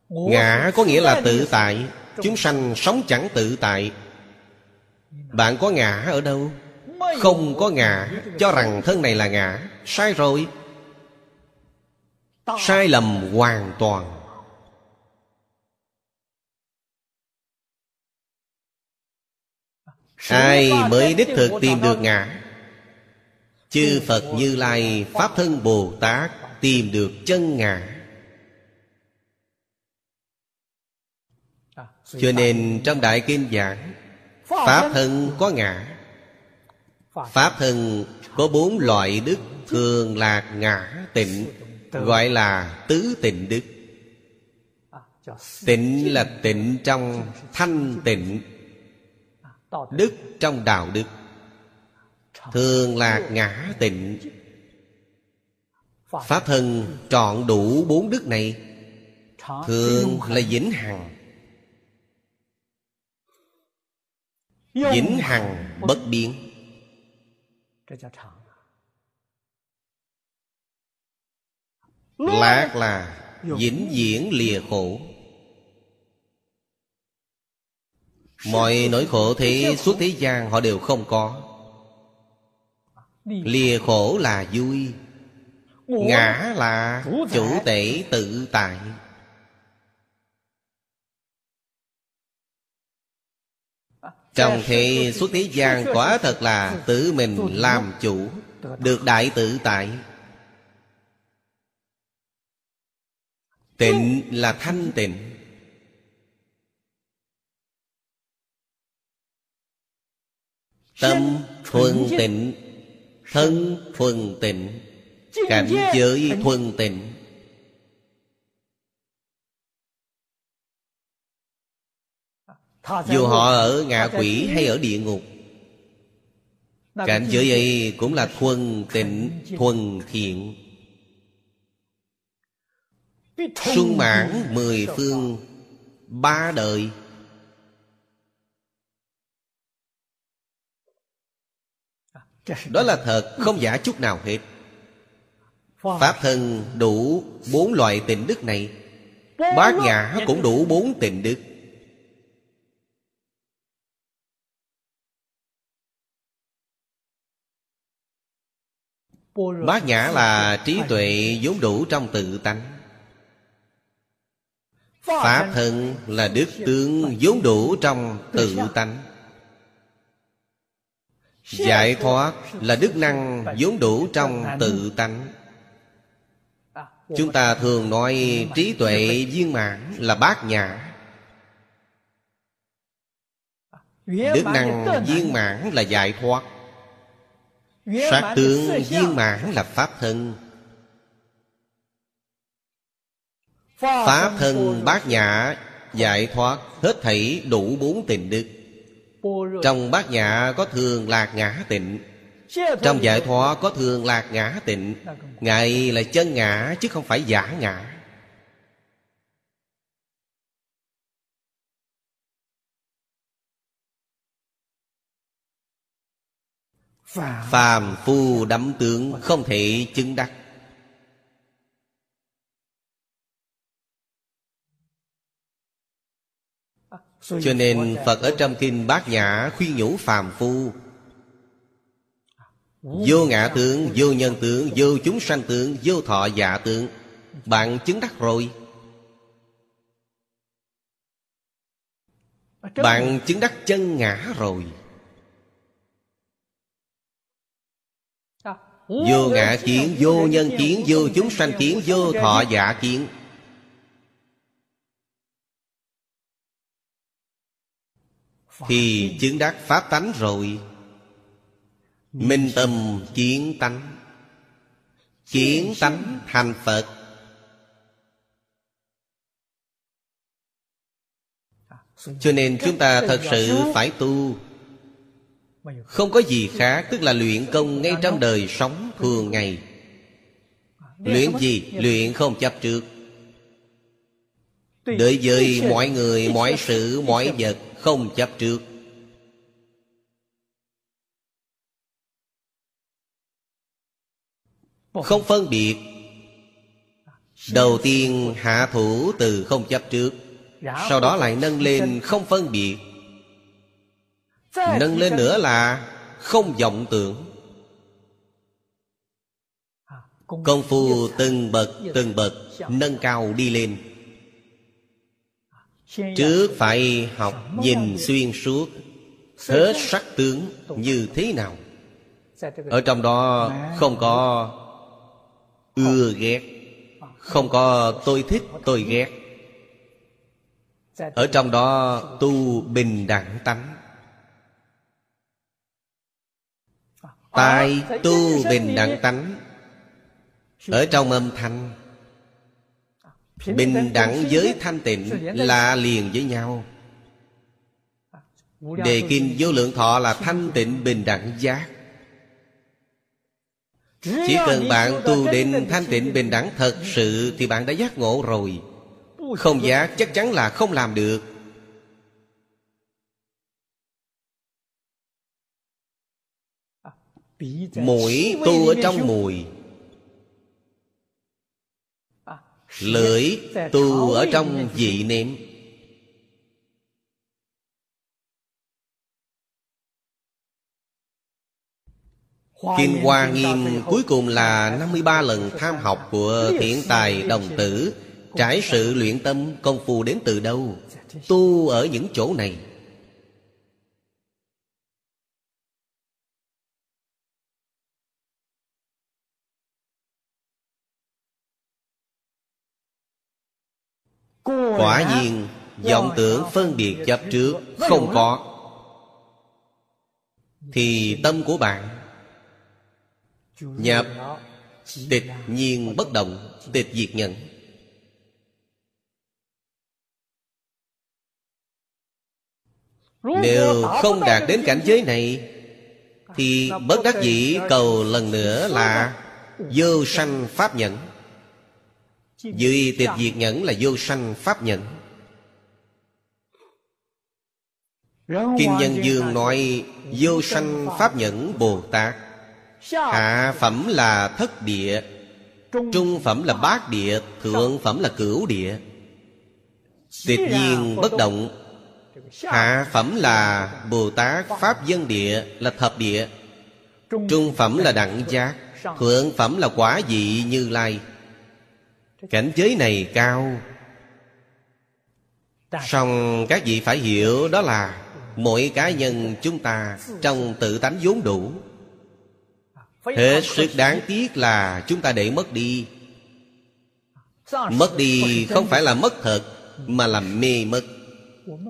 Ngã có nghĩa là tự tại. Chúng sanh sống chẳng tự tại. Bạn có ngã ở đâu? Không có ngã. Cho rằng thân này là ngã. Sai rồi. Sai lầm hoàn toàn. Ai mới đích thực tìm được ngã Chư Phật Như Lai, Pháp Thân Bồ Tát Tìm được chân ngã. Cho nên trong Đại Kinh giảng, Pháp thân có ngã. Pháp thân có bốn loại đức Thường lạc ngã tịnh, Gọi là tứ tịnh đức. Tịnh là tịnh trong thanh tịnh, Đức trong đạo đức. Thường là ngã tịnh. Pháp thân trọn đủ bốn đức này. Thường là vĩnh hằng. Vĩnh hằng bất biến. Lạc là vĩnh viễn lìa khổ. Mọi nỗi khổ thế suốt thế gian họ đều không có. Lìa khổ là vui Ngã là chủ tể tự tại. Trong thế suốt thế gian quả thật là tự mình làm chủ Được đại tự tại. Tịnh là thanh tịnh. Tâm thuần tịnh Thân thuần tịnh Cảnh giới thuần tịnh. Dù họ ở ngạ quỷ hay ở địa ngục Cảnh giới ấy cũng là thuần tịnh Thuần thiện. Xuân mãn mười phương Ba đời Đó là thật, không giả chút nào hết. Pháp thân đủ bốn loại tịnh đức này. Bát nhã cũng đủ bốn tịnh đức. Bát nhã là trí tuệ vốn đủ trong tự tánh. Pháp thân là đức tướng vốn đủ trong tự tánh. Giải thoát là đức năng vốn đủ trong tự tánh. Chúng ta thường nói trí tuệ viên mãn là bát nhã. Đức năng viên mãn là giải thoát. Sát tướng viên mãn là Pháp thân. Pháp thân bát nhã Giải thoát hết thảy đủ bốn tình đức. Trong bát nhã có thường lạc ngã tịnh. Trong giải thoát có thường lạc ngã tịnh. Ngài là chân ngã chứ không phải giả ngã. Phàm phu đắm tướng không thể chứng đắc Cho nên Phật ở trong Kinh Bát Nhã khuyên nhủ phàm phu Vô ngã tướng, vô nhân tướng, vô chúng sanh tướng, vô thọ dạ tướng Bạn chứng đắc rồi Bạn chứng đắc chân ngã rồi Vô ngã kiến, vô nhân kiến, vô chúng sanh kiến, vô thọ giả kiến Thì chứng đắc Pháp tánh rồi. Minh tâm kiến tánh. Kiến tánh thành Phật. Cho nên chúng ta thật sự phải tu. Không có gì khác Tức là luyện công ngay trong đời sống thường ngày. Luyện gì? Luyện không chấp trước. Đối với mọi người, mọi sự, mọi vật. Không chấp trước. Không phân biệt. Đầu tiên hạ thủ từ không chấp trước. Sau đó lại nâng lên không phân biệt. Nâng lên nữa là không vọng tưởng. Công phu từng bậc từng bậc Nâng cao đi lên. Trước phải học nhìn xuyên suốt, Hết sắc tướng như thế nào? Ở trong đó không có ưa ghét, Không có tôi thích, tôi ghét. Ở trong đó tu bình đẳng tánh. Tại tu bình đẳng tánh. Ở trong âm thanh Bình đẳng với thanh tịnh là liền với nhau. Đề kinh vô lượng thọ là thanh tịnh bình đẳng giác. Chỉ cần bạn tu đến thanh tịnh bình đẳng thật sự Thì bạn đã giác ngộ rồi. Không giác chắc chắn là không làm được. Mũi tu ở trong mùi Lưỡi tu ở trong vị niệm. Kinh Hoa Nghiêm cuối cùng là 53 lần tham học của thiện tài đồng tử. Trải sự luyện tâm công phu đến từ đâu? Tu ở những chỗ này Quả nhiên, vọng tưởng phân biệt chấp trước Không có. Thì tâm của bạn Nhập Tịch nhiên bất động, Tịch diệt nhận Nếu không đạt đến cảnh giới này, Thì bất đắc dĩ cầu lần nữa là Vô sanh pháp nhận dưới tịch diệt nhẫn là vô sanh pháp nhẫn. Kim Nhân Dương nói, Vô sanh pháp nhẫn Bồ Tát Hạ phẩm là thất địa, Trung phẩm là bát địa, Thượng phẩm là cửu địa. Tuyệt nhiên bất động, Hạ phẩm là Bồ Tát Pháp Dân Địa là thập địa, Trung phẩm là đẳng giác, Thượng phẩm là quả vị như lai. Cảnh giới này cao. Song các vị phải hiểu đó là Mỗi cá nhân chúng ta Trong tự tánh vốn đủ. Hết sức đáng tiếc là chúng ta để mất đi. Mất đi không phải là mất thật, Mà là mê mất.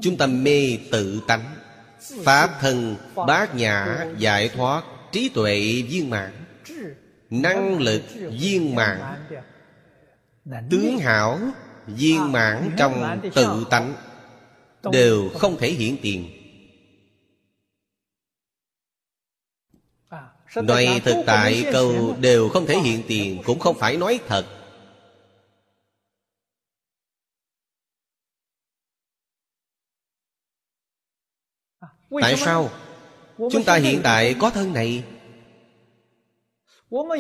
Chúng ta mê tự tánh. Pháp thân, bát nhã, giải thoát, Trí tuệ viên mãn. Năng lực viên mãn Tướng hảo viên mãn trong tự tánh Đều không thể hiện tiền. Nói thực tại câu đều không thể hiện tiền Cũng không phải nói thật. Tại sao? Chúng ta hiện tại có thân này.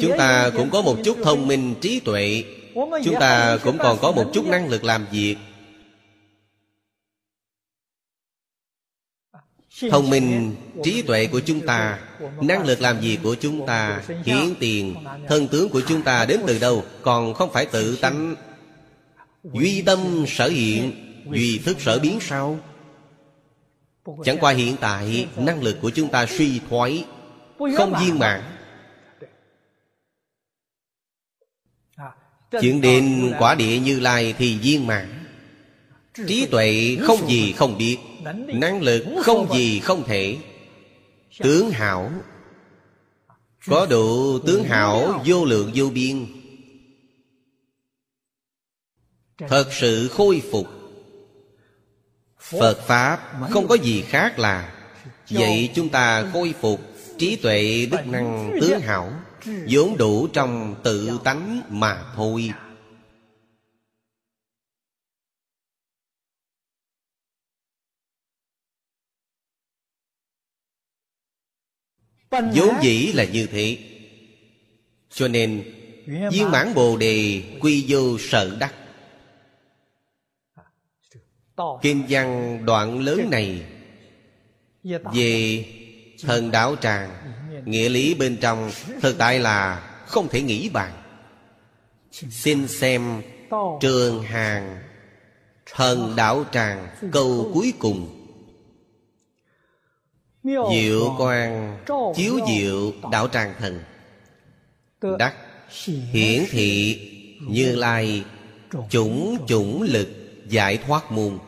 Chúng ta cũng có một chút thông minh trí tuệ Chúng ta cũng còn có một chút năng lực làm việc. Thông minh, trí tuệ của chúng ta Năng lực làm việc của chúng ta Hiển tiền, thân tướng của chúng ta đến từ đâu Còn không phải tự tánh. Duy tâm sở hiện Duy thức sở biến sao? Chẳng qua hiện tại Năng lực của chúng ta suy thoái Không viên mãn Chuyện đến quả địa như lai thì viên mãn. Trí tuệ không gì không biết, Năng lực không gì không thể. Tướng hảo, Có đủ tướng hảo vô lượng vô biên. Thật sự khôi phục. Phật Pháp không có gì khác là, Vậy chúng ta khôi phục Trí tuệ đức năng tướng hảo vốn đủ trong tự tánh mà thôi. Vốn dĩ là như thế, cho nên viên mãn bồ đề quy vô sợ đắc. Kinh văn đoạn lớn này về thần đạo tràng nghĩa lý bên trong thực tại là không thể nghĩ bàn. Xin xem trường hàng, thần đạo tràng câu cuối cùng. Diệu quang chiếu diệu đạo tràng thần. Đắc hiển thị như lai, chủng chủng lực giải thoát môn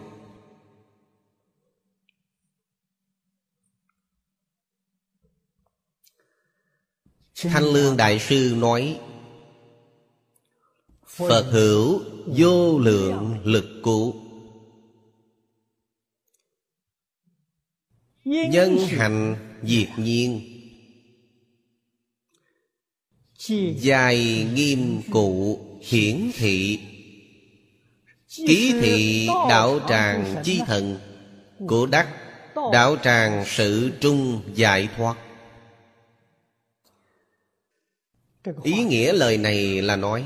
Thanh Lương Đại Sư nói Phật hữu vô lượng lực cụ. Nhân hành diệt nhiên Dài nghiêm cụ hiển thị Ký thị đạo tràng chi thần Của đắc đạo tràng sự trung giải thoát Ý nghĩa lời này là nói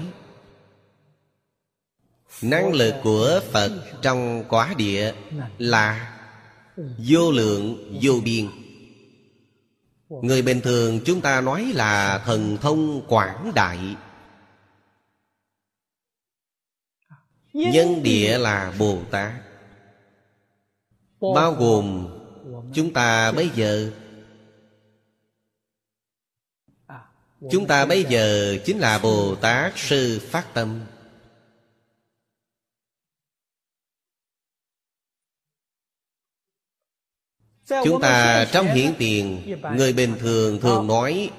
Năng lực của Phật trong quả địa là Vô lượng vô biên. Người bình thường chúng ta nói là thần thông quảng đại. Nhân địa là Bồ Tát. Bao gồm chúng ta bây giờ Chúng ta bây giờ chính là Bồ Tát Sư Phát Tâm. Chúng ta trong hiện tiền, Người bình thường thường nói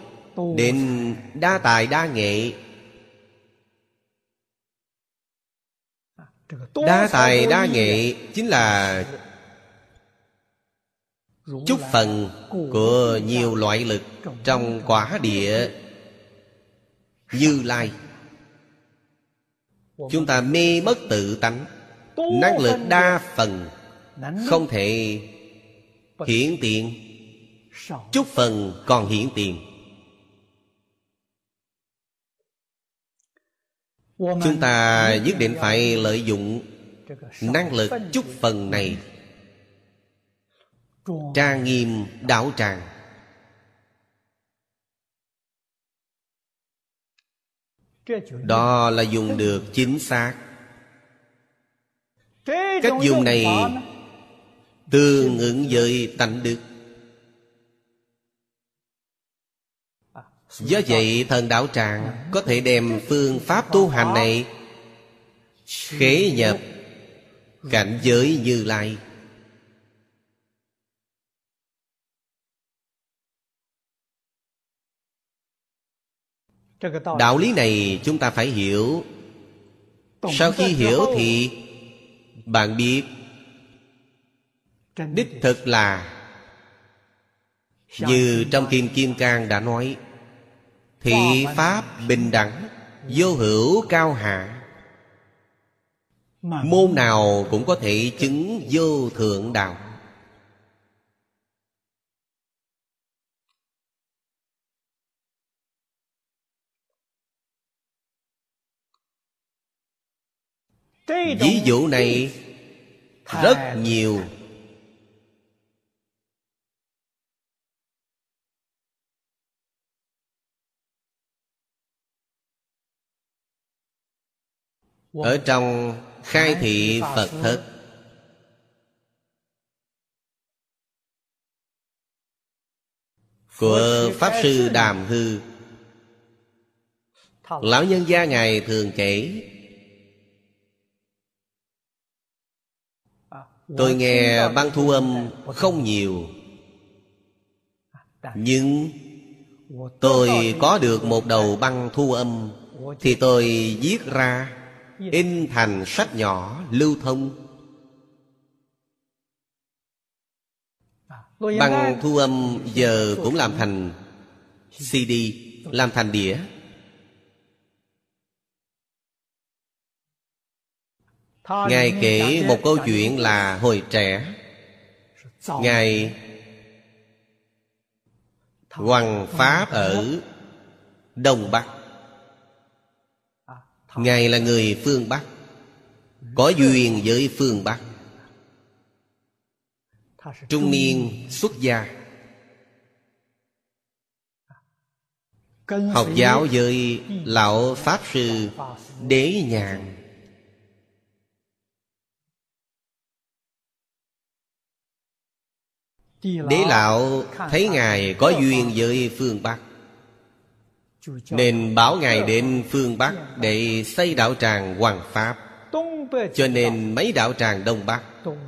Đến đa tài đa nghệ. Đa tài đa nghệ Chính là Chúc phần của nhiều loại lực Trong quả địa. Như Lai. Chúng ta mê mất tự tánh, Năng lực đa phần Không thể hiển tiện. Chút phần còn hiển tiện. Chúng ta nhất định phải lợi dụng Năng lực chút phần này. Trang nghiêm đảo tràng. Đó là dùng được chính xác. Cách dùng này Tương ứng với tánh đức. Do vậy thần đạo tràng Có thể đem phương pháp tu hành này Khế nhập Cảnh giới như lai Đạo lý này chúng ta phải hiểu. Sau khi hiểu thì Bạn biết Đích thực là Như trong Kim Kim Cang đã nói Thị Pháp bình đẳng Vô hữu cao hạ. Môn nào cũng có thể chứng vô thượng đạo Ví dụ này, rất nhiều. Ở trong khai thị Phật thất Của Pháp Sư Đàm Hư, Lão nhân gia Ngài thường kể Tôi nghe băng thu âm không nhiều. Nhưng Tôi có được một đầu băng thu âm. Thì tôi viết ra In thành sách nhỏ lưu thông. Băng thu âm giờ cũng làm thành CD Làm thành đĩa Ngài kể một câu chuyện là hồi trẻ. Ngài Hoàng Pháp ở Đông Bắc. Ngài là người phương Bắc Có duyên với phương Bắc. Trung niên xuất gia Học giáo với Lão Pháp Sư Đế Nhàn Đế Lão thấy Ngài có duyên với phương Bắc, Nên bảo Ngài đến phương Bắc Để xây đạo tràng Hoàng Pháp. Cho nên mấy đạo tràng Đông Bắc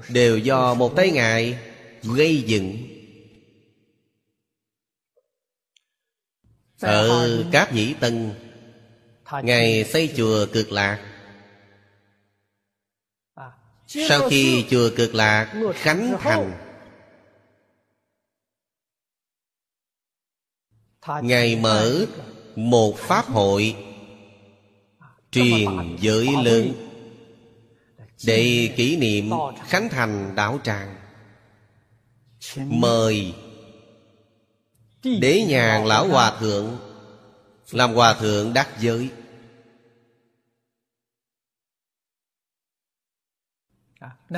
Đều do một tay Ngài gây dựng. Ở Cáp Nhĩ Tân, Ngài xây chùa Cực Lạc. Sau khi chùa Cực Lạc khánh thành Ngài mở một pháp hội Truyền giới lớn Để kỷ niệm khánh thành đạo tràng. Mời Đế nhàn lão hòa thượng Làm hòa thượng đắc giới.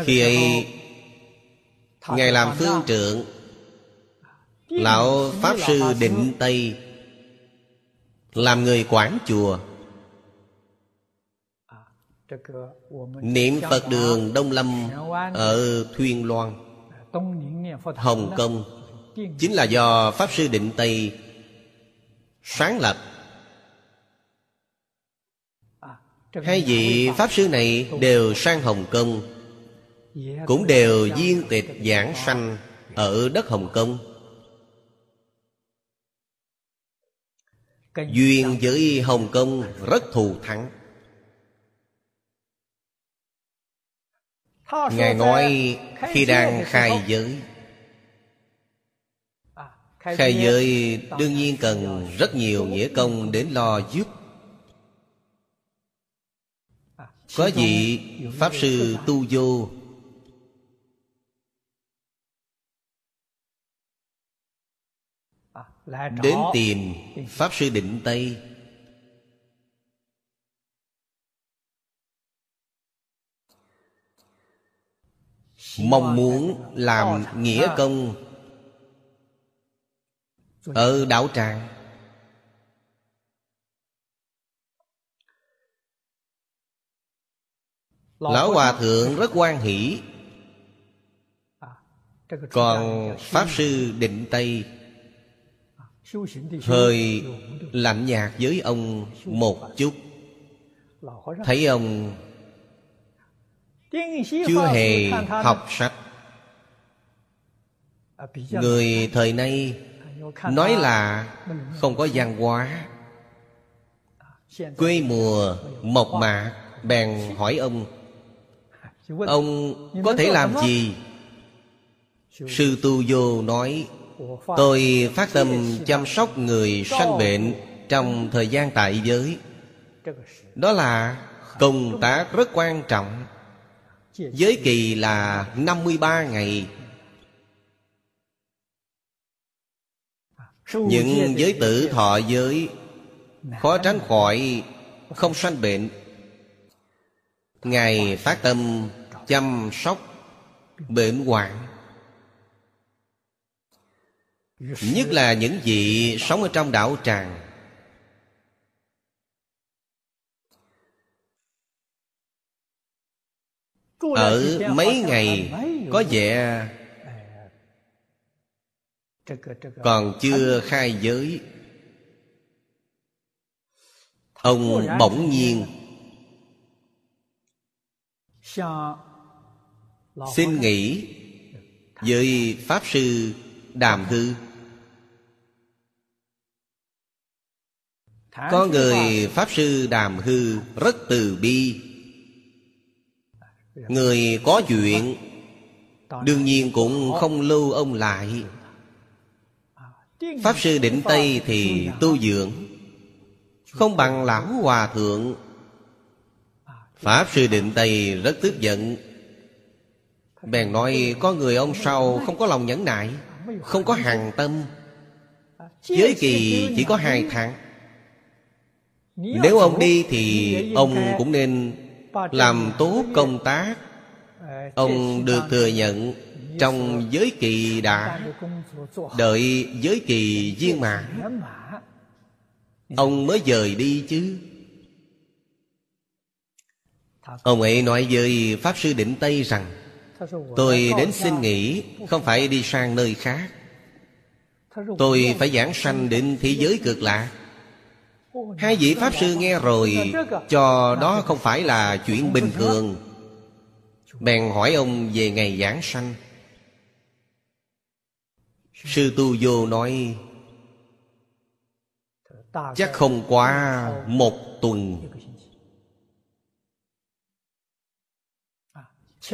Khi ấy, Ngài làm phương trượng Lão Pháp Sư Định Tây Làm người quản chùa. Niệm Phật đường Đông Lâm Ở Thuyên Loan, Hồng Kông. Chính là do Pháp Sư Định Tây Sáng lập. Hai vị Pháp Sư này đều sang Hồng Kông, Cũng đều viên tịch giảng sanh Ở đất Hồng Kông. Duyên với Hồng Kông rất thù thắng. Ngài nói khi đang khai giới. Khai giới đương nhiên cần rất nhiều nghĩa công đến lo giúp. Có vị Pháp Sư Tu Vô Đến tìm Pháp Sư Định Tây. Mong muốn làm nghĩa công Ở đảo Tràng Lão Hòa Thượng rất quan hỷ. Còn Pháp Sư Định Tây Hơi lạnh nhạt với ông một chút. Thấy ông Chưa hề học sách. Người thời nay Nói là không có văn hóa. Quê mùa mộc mạc, Bèn hỏi ông Ông có thể làm gì? Sư Tu Vô nói Tôi phát tâm chăm sóc người sanh bệnh Trong thời gian tại giới. Đó là công tác rất quan trọng. Giới kỳ là 53 ngày. Những giới tử thọ giới Khó tránh khỏi không sanh bệnh. Ngài phát tâm chăm sóc bệnh hoạn. Nhất là những vị sống ở trong đạo tràng. Ở mấy ngày có vẻ Còn chưa khai giới. Ông bỗng nhiên Xin nghĩ Với Pháp Sư Đàm Hư. Có người Pháp Sư Đàm Hư rất từ bi. Người có chuyện Đương nhiên cũng không lưu ông lại. Pháp Sư Định Tây thì tu dưỡng Không bằng Lão Hòa Thượng. Pháp Sư Định Tây rất tức giận. Bèn nói có người ông sau không có lòng nhẫn nại Không có hàng tâm. Giới kỳ chỉ có hai tháng Nếu ông đi thì ông cũng nên Làm tốt công tác. Ông được thừa nhận Trong giới kỳ đã Đợi giới kỳ viên mãn. Ông mới dời đi chứ. Ông ấy nói với Pháp Sư Định Tây rằng Tôi đến xin nghỉ Không phải đi sang nơi khác. Tôi phải giảng sanh đến thế giới cực lạc Hai vị Pháp Sư nghe rồi, Cho đó không phải là chuyện bình thường. Bèn hỏi ông về ngày giảng sanh. Sư Tu Vô nói, Chắc không quá một tuần.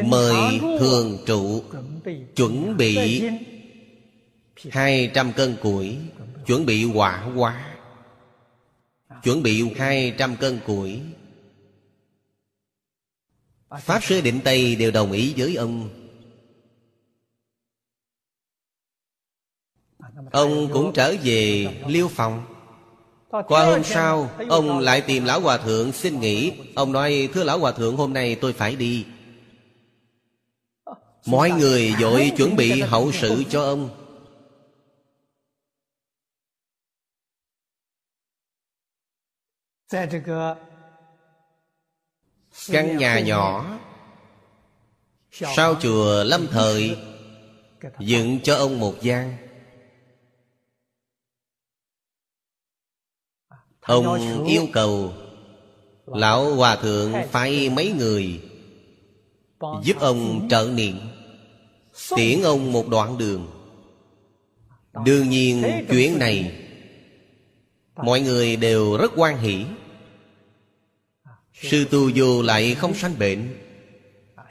Mời thường trụ Chuẩn bị hai trăm cân củi, Chuẩn bị quả quá Chuẩn bị hai trăm cân củi. Pháp Sư Định Tây đều đồng ý với ông. Ông cũng trở về Liêu Phòng. Qua hôm sau, Ông lại tìm Lão Hòa Thượng xin nghỉ. Ông nói, Thưa Lão Hòa Thượng, hôm nay tôi phải đi. Mọi người vội chuẩn bị hậu sự cho ông. Căn nhà nhỏ Sau chùa Lâm Thời Dựng cho ông một gian Ông yêu cầu Lão Hòa Thượng phải mấy người Giúp ông trợ niệm Tiễn ông một đoạn đường。Đương nhiên chuyện này Mọi người đều rất quan hỷ Sư tu vô lại không sanh bệnh.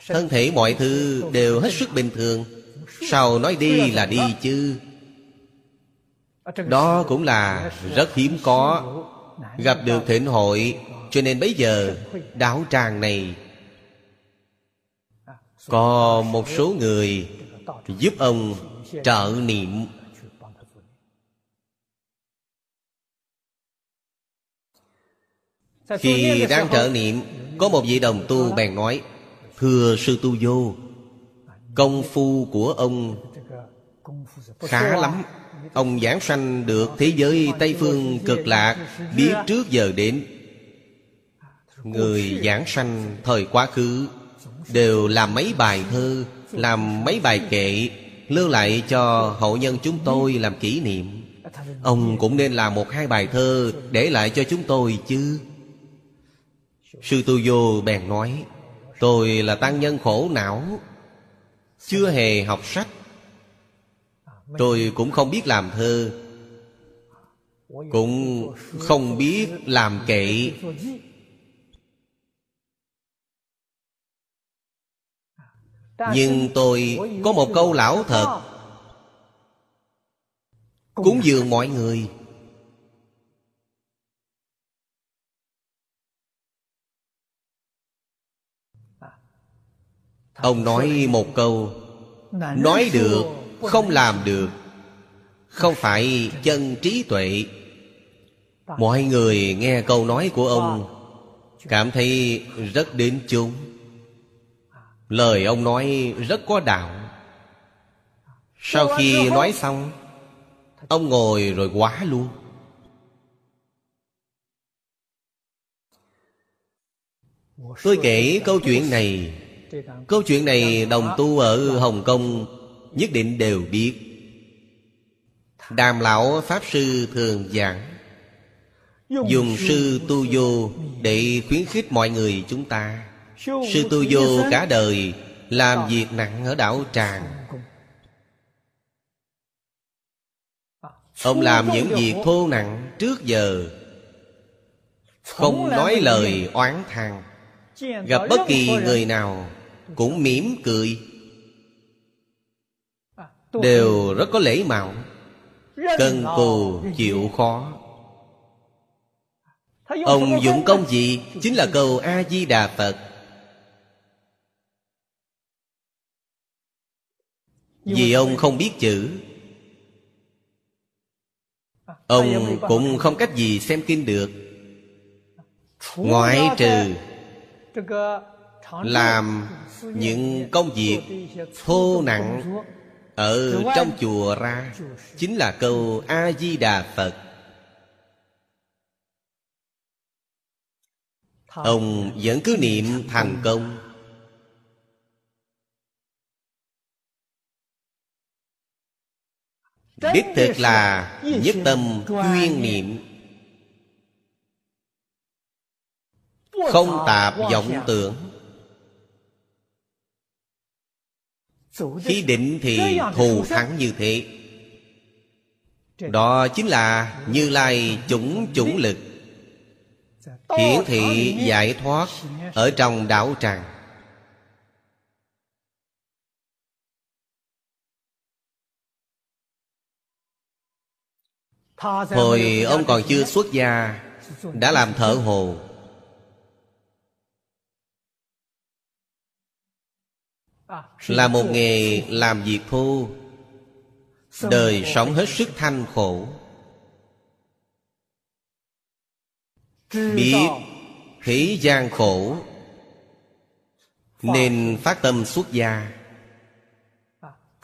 Thân thể mọi thứ đều hết sức bình thường. Sao nói đi là đi chứ? Đó cũng là rất hiếm có. Gặp được thịnh hội, Cho nên bây giờ Đảo tràng này. Có một số người Giúp ông trợ niệm. Khi đang trợ niệm Có một vị đồng tu bèn nói Thưa sư tu vô Công phu của ông Khá lắm. Ông giảng sanh được thế giới Tây Phương cực lạc Biết trước giờ đến. Người giảng sanh thời quá khứ Đều làm mấy bài thơ Làm mấy bài kệ Lưu lại cho hậu nhân chúng tôi làm kỷ niệm. Ông cũng nên làm một hai bài thơ Để lại cho chúng tôi chứ Sư Tu Vô bèn nói, Tôi là tăng nhân khổ não, Chưa hề học sách. Tôi cũng không biết làm thơ, Cũng không biết làm kệ. Nhưng tôi có một câu lão thật, Cúng dường mọi người Ông nói một câu, Nói được, Không làm được, Không phải chân trí tuệ. Mọi người nghe câu nói của ông, Cảm thấy rất đến chúng Lời ông nói rất có đạo. Sau khi nói xong, Ông ngồi rồi quá luôn. Tôi kể câu chuyện này Câu chuyện này đồng tu ở Hồng Kông Nhất định đều biết. Đàm lão Pháp Sư thường giảng, Dùng sư tu vô Để khuyến khích mọi người chúng ta. Sư tu vô cả đời, Làm việc nặng ở đảo Tràng. Ông làm những việc thô nặng trước giờ, Không nói lời oán thang Gặp bất kỳ người nào. Cũng mỉm cười. Đều rất có lễ mạo Cần cù chịu khó. Ông dụng công gì Chính là cầu A-di-đà Phật. Vì ông không biết chữ. Ông cũng không cách gì xem kinh được. Ngoại trừ làm những công việc thô nặng Ở trong chùa ra, Chính là câu A-di-đà Phật. Ông vẫn cứ niệm thành công. Đích thực là nhất tâm chuyên niệm. Không tạp vọng tưởng. Khi định thì thù thắng như thế. Đó chính là Như Lai chủng chủng lực. Hiển thị giải thoát Ở trong đạo tràng. Hồi ông còn chưa xuất gia Đã làm thợ hồ Là một nghề làm việc thô. Đời sống hết sức thanh khổ. Biết thế gian khổ Nên phát tâm xuất gia.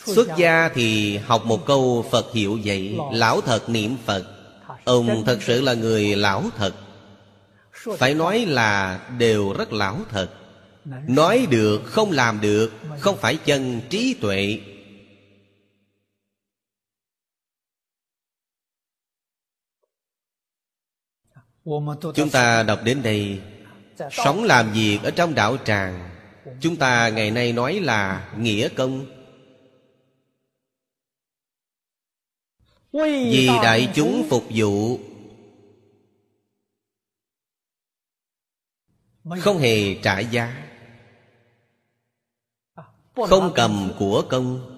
Xuất gia thì học một câu Phật hiệu vậy Lão thật niệm Phật. Ông thật sự là người lão thật. Phải nói là đều rất lão thật Nói được không làm được Không phải chân trí tuệ. Chúng ta đọc đến đây Sống làm việc ở trong đạo tràng. Chúng ta ngày nay nói là nghĩa công. Vì đại chúng phục vụ. Không hề trả giá Không cầm của công.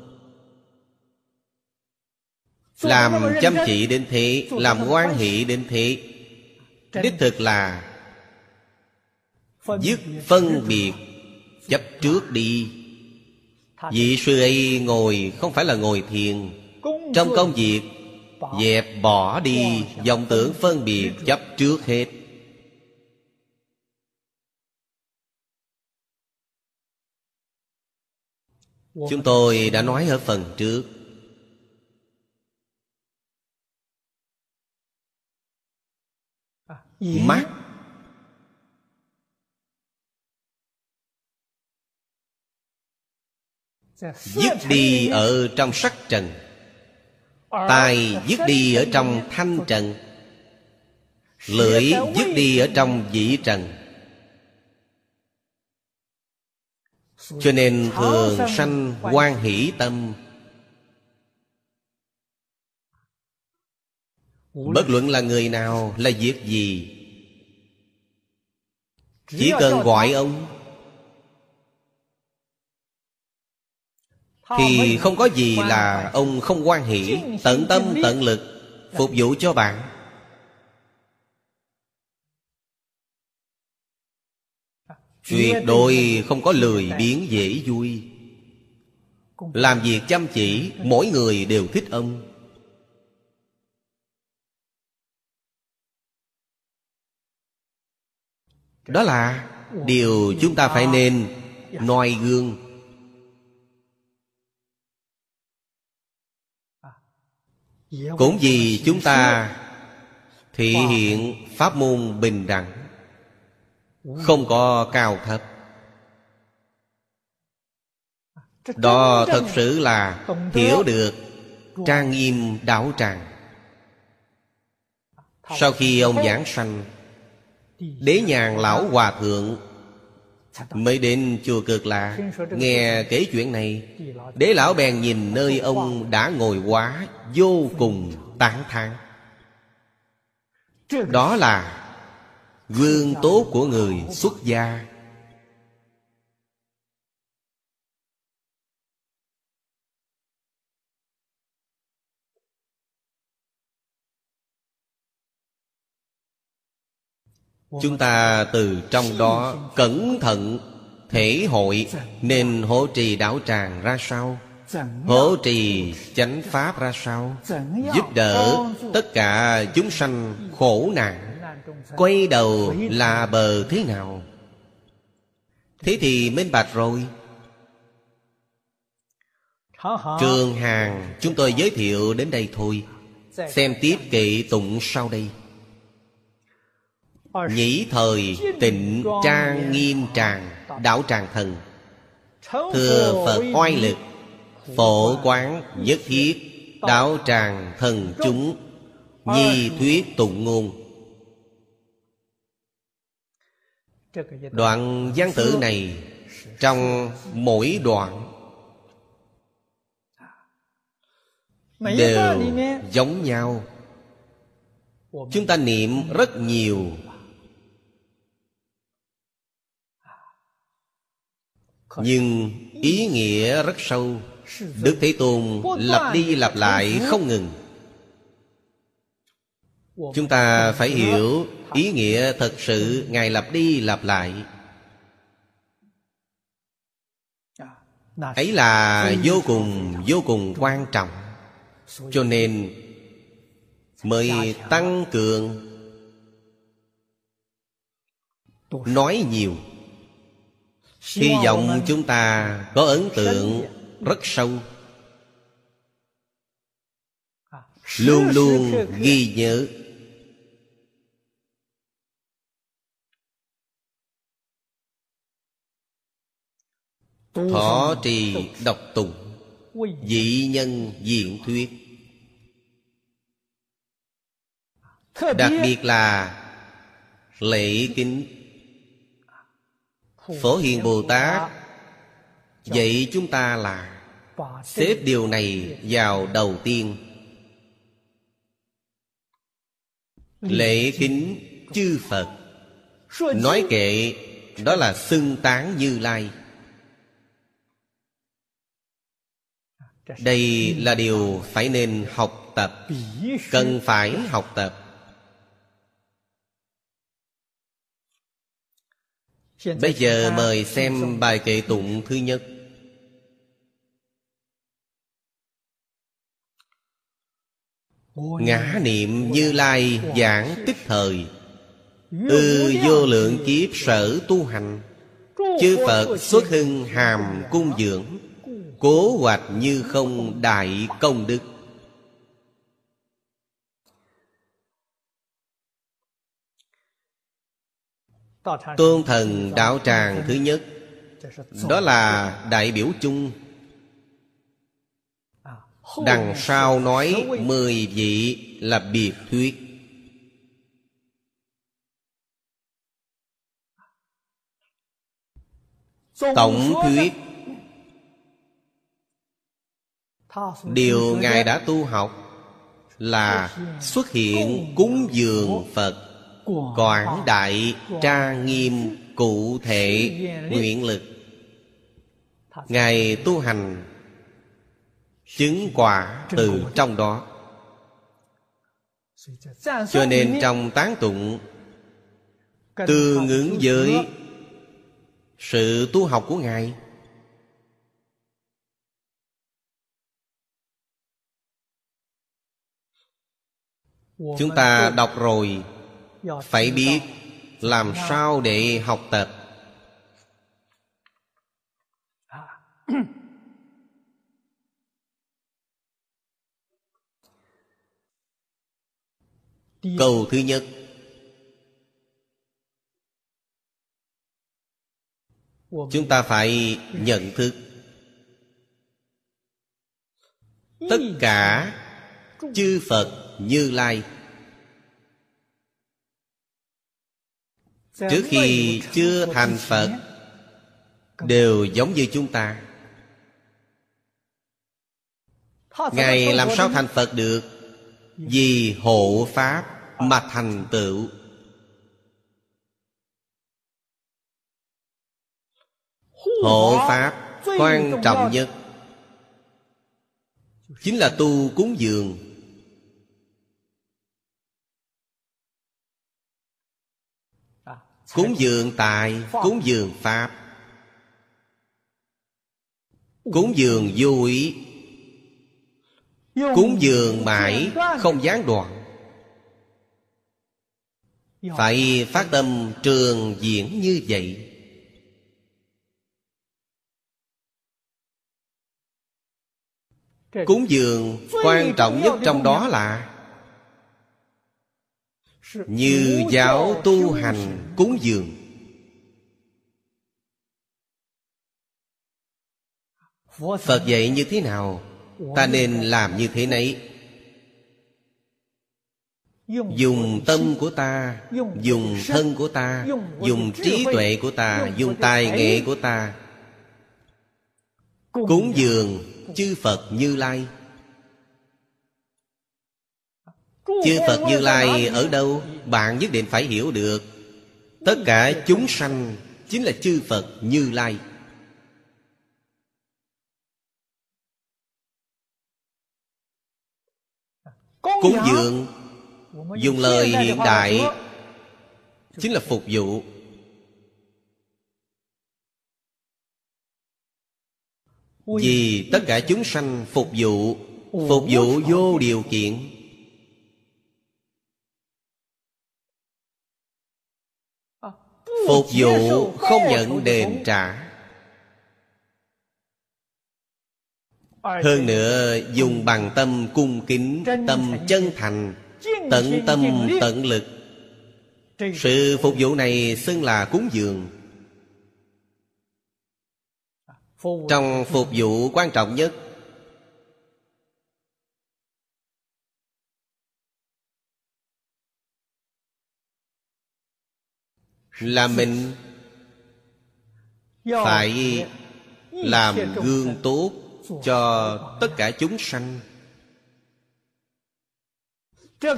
Làm chăm chỉ đến thế làm quan hệ đến thế. Đích thực là dứt phân biệt chấp trước đi. Vị sư ấy ngồi không phải là ngồi thiền trong công việc dẹp bỏ đi dòng tưởng phân biệt chấp trước hết chúng tôi đã nói ở phần trước. Mắt dứt đi ở trong sắc trần. Tai dứt đi ở trong thanh trần. Lưỡi dứt đi ở trong dĩ trần cho nên thường sanh quan hỷ tâm. Bất luận là người nào là việc gì chỉ cần gọi ông thì không có gì là ông không quan hỷ tận tâm tận lực phục vụ cho bạn tuyệt đối không có lười biếng dễ vui. Làm việc chăm chỉ mỗi người đều thích ông đó là điều chúng ta phải nên noi gương. Cũng vì chúng ta thể hiện pháp môn bình đẳng không có cao thấp. Đó, thật sự là hiểu được trang nghiêm đạo tràng. Sau khi ông giảng sanh, đế nhàn lão hòa thượng mới đến chùa cực lạ nghe kể chuyện này. Đế lão bèn nhìn nơi ông đã ngồi quá vô cùng tán thán. Đó là gương tốt của người xuất gia. Chúng ta từ trong đó cẩn thận thể hội nên hỗ trì đạo tràng ra sao? Hỗ trì chánh pháp ra sao? Giúp đỡ tất cả chúng sanh khổ nạn quay đầu là bờ thế nào? Thế thì minh bạch rồi. Trường hàng, chúng tôi giới thiệu đến đây thôi. Xem tiếp kệ tụng sau đây. Nhĩ thời tịnh trang nghiêm tràng đảo tràng thần. Thừa Phật oai lực, Phổ quán nhất thiết đảo tràng thần chúng, Nhi thuyết tụng ngôn. Đoạn văn tự này Trong mỗi đoạn Đều giống nhau. Chúng ta niệm rất nhiều. Nhưng ý nghĩa rất sâu. Đức thế tôn lặp đi lặp lại không ngừng chúng ta phải hiểu ý nghĩa thật sự ngài lặp đi lặp lại. Ấy là vô cùng vô cùng quan trọng. Cho nên mới tăng cường. Nói nhiều. Hy vọng chúng ta có ấn tượng rất sâu. Luôn luôn ghi nhớ. Thọ trì độc tụng dị nhân diện thuyết. Đặc biệt là lễ kính. Phổ Hiền Bồ Tát Dạy chúng ta là Xếp điều này vào đầu tiên. Lễ kính chư Phật. Nói kệ Đó là xưng tán như lai Đây là điều phải nên học tập, cần phải học tập. Bây giờ mời xem bài kệ tụng thứ nhất. Ngã niệm như lai giảng tích thời. Ư vô lượng kiếp sở tu hành. Chư phật xuất hưng hàm cung dưỡng cố hoạch như không đại công đức. Tôn thần đạo tràng thứ nhất, đó là đại biểu chung. Đằng sau nói mười vị là biệt thuyết. Tổng thuyết điều ngài đã tu học là xuất hiện cúng dường phật, quảng đại tra nghiêm cụ thể nguyện lực. Ngài tu hành chứng quả từ trong đó. Cho nên trong tán tụng, tương ứng với sự tu học của ngài chúng ta đọc rồi. phải biết làm sao để học tập. Câu thứ nhất. Chúng ta phải nhận thức. tất cả chư phật như lai. Trước khi chưa thành phật, đều giống như chúng ta. Ngài làm sao thành phật được? Vì hộ pháp mà thành tựu. Hộ pháp quan trọng nhất chính là tu cúng dường. Cúng dường tài, cúng dường pháp. Cúng dường vô ý cúng dường mãi không gián đoạn. Phải phát tâm trường diễn như vậy. Cúng dường quan trọng nhất trong đó là như giáo tu hành cúng dường. Phật dạy như thế nào? Ta nên làm như thế nấy. Dùng tâm của ta dùng thân của ta dùng trí tuệ của ta dùng tài nghệ của ta. Cúng dường chư phật như lai chư phật như lai ở đâu? Bạn nhất định phải hiểu được. Tất cả chúng sanh chính là chư phật như lai. Cúng dường dùng lời hiện đại chính là phục vụ. Vì tất cả chúng sanh phục vụ phục vụ vô điều kiện phục vụ không nhận đền trả. Hơn nữa dùng bằng tâm cung kính tâm chân thành tận tâm tận lực. Sự phục vụ này xưng là cúng dường. Trong phục vụ quan trọng nhất là mình phải làm gương tốt cho tất cả chúng sanh.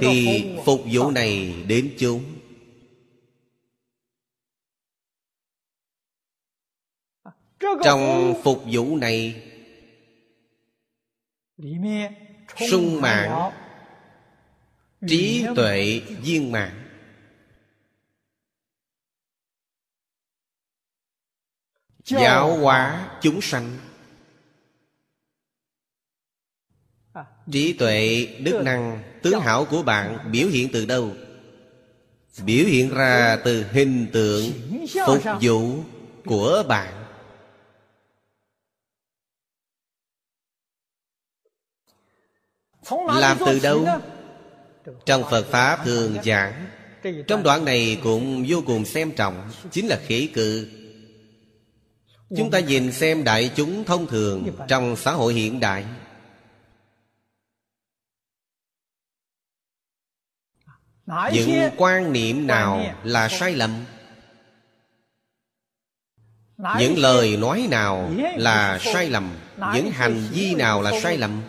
Thì phục vụ này đến chúng trong phục vụ này, sung mãn, trí tuệ viên mãn. Giáo hóa chúng sanh. Trí tuệ đức năng tướng hảo của bạn biểu hiện từ đâu? Biểu hiện ra từ hình tượng phục vụ của bạn. Làm từ đâu? trong phật pháp thường giảng trong đoạn này cũng vô cùng xem trọng chính là khế cự chúng ta nhìn xem đại chúng thông thường trong xã hội hiện đại. Những quan niệm nào là sai lầm? Những lời nói nào là sai lầm? Những hành vi nào là sai lầm?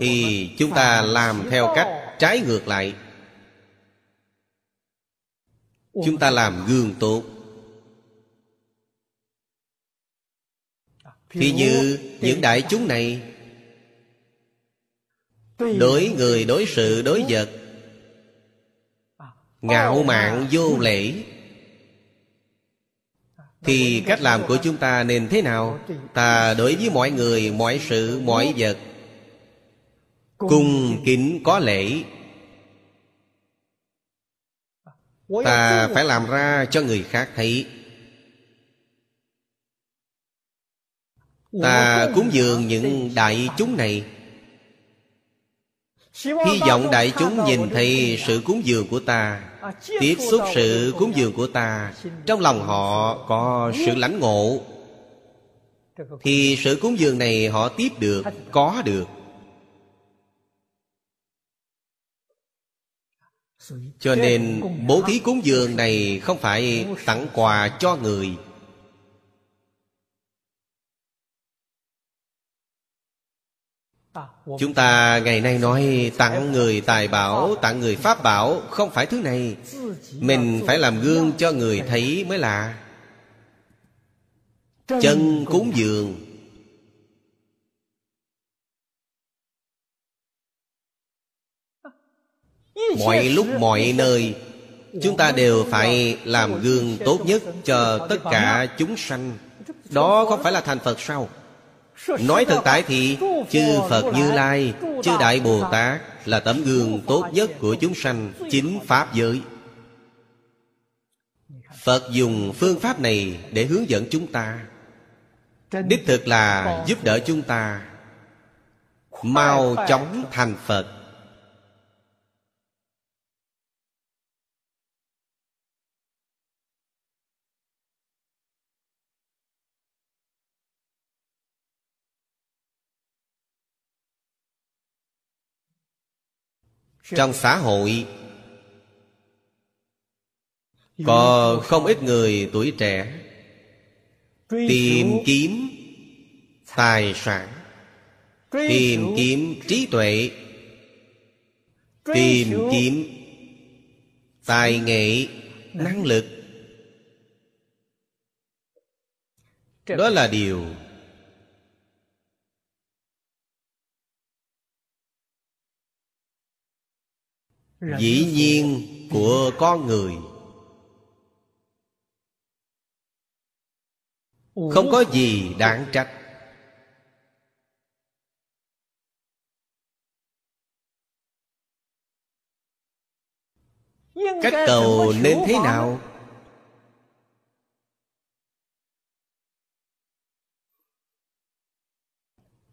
Thì chúng ta làm theo cách trái ngược lại. Chúng ta làm gương tốt. Thì như những đại chúng này, đối người, đối sự, đối vật, ngạo mạn vô lễ. Thì cách làm của chúng ta nên thế nào? Ta đối với mọi người, mọi sự, mọi vật cung kính có lễ. Ta phải làm ra cho người khác thấy. Ta cúng dường những đại chúng này. Hy vọng đại chúng nhìn thấy sự cúng dường của ta tiếp xúc sự cúng dường của ta. Trong lòng họ có sự lãnh ngộ. Thì sự cúng dường này họ tiếp được có được. Cho nên bố thí cúng dường này không phải tặng quà cho người chúng ta ngày nay nói tặng người tài bảo, tặng người pháp bảo. Không phải thứ này. Mình phải làm gương cho người thấy mới là. Chân cúng dường. Mọi lúc, mọi nơi, chúng ta đều phải làm gương tốt nhất cho tất cả chúng sanh. Đó không phải là thành phật sao? Nói thực tại thì chư phật như lai chư đại bồ tát là tấm gương tốt nhất của chúng sanh chính pháp giới. Phật dùng phương pháp này để hướng dẫn chúng ta. Đích thực là giúp đỡ chúng ta mau chóng thành phật trong xã hội có không ít người tuổi trẻ tìm kiếm tài sản tìm kiếm trí tuệ tìm kiếm tài nghệ năng lực. Đó là điều dĩ nhiên của con người. Không có gì đáng trách. Cách cầu nên thế nào?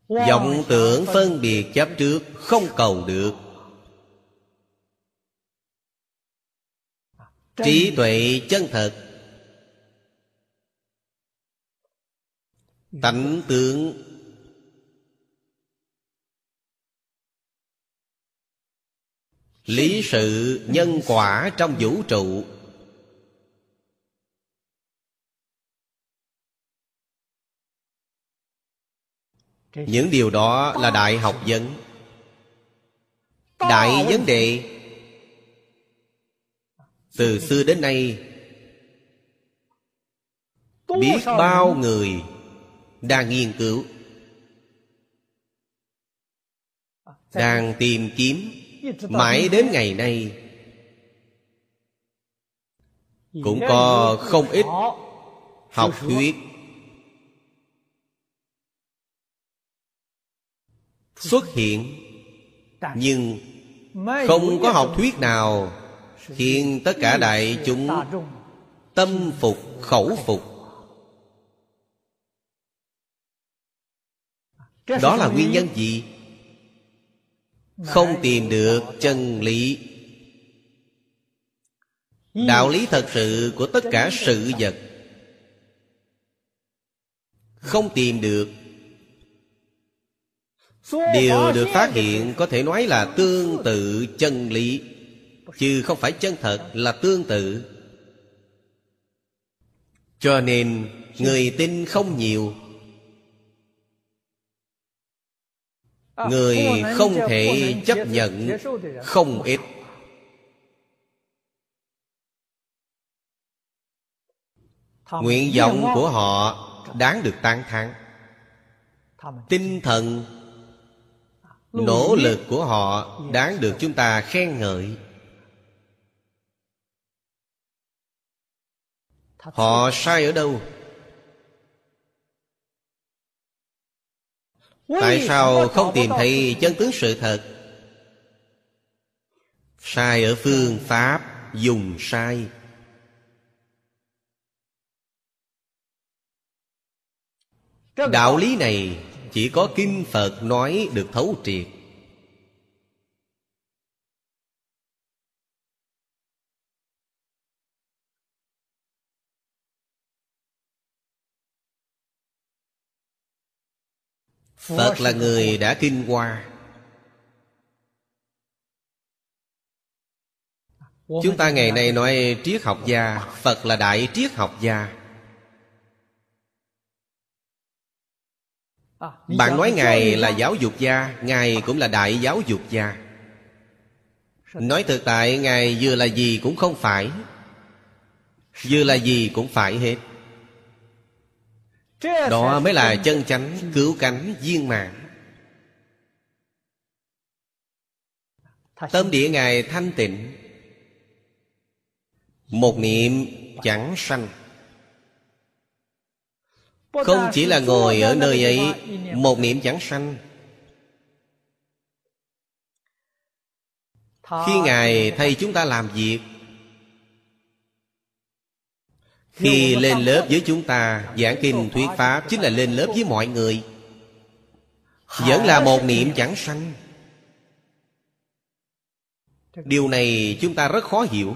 Vọng tưởng phân biệt chấp trước không cầu được trí tuệ chân thật. Tánh tướng. Lý sự nhân quả trong vũ trụ. Những điều đó là đại học vấn. Đại vấn đề từ xưa đến nay biết bao người đang nghiên cứu đang tìm kiếm mãi đến ngày nay. Cũng có không ít học thuyết xuất hiện nhưng không có học thuyết nào khiến tất cả đại chúng tâm phục, khẩu phục. Đó là nguyên nhân gì? Không tìm được chân lý. Đạo lý thật sự của tất cả sự vật. Không tìm được. Điều được phát hiện có thể nói là tương tự chân lý chứ không phải chân thật là tương tự. Cho nên, người tin không nhiều. Người không thể chấp nhận không ít. Nguyện vọng của họ đáng được tán thán. Tinh thần, nỗ lực của họ đáng được chúng ta khen ngợi. Họ sai ở đâu? Tại sao không tìm thấy chân tướng sự thật? Sai ở phương pháp dùng sai. Đạo lý này chỉ có kinh phật nói được thấu triệt phật là người đã kinh qua. Chúng ta ngày nay nói triết học gia, phật là đại triết học gia. Bạn nói ngài là giáo dục gia, ngài cũng là đại giáo dục gia. Nói thực tại, ngài vừa là gì cũng không phải. Vừa là gì cũng phải hết đó mới là chân chánh cứu cánh viên mạng tâm địa ngài thanh tịnh một niệm chẳng sanh. Không chỉ là ngồi ở nơi ấy một niệm chẳng sanh. Khi ngài thay chúng ta làm việc khi lên lớp với chúng ta giảng kinh thuyết pháp chính là lên lớp với mọi người. Vẫn là một niệm chẳng sanh. Điều này chúng ta rất khó hiểu.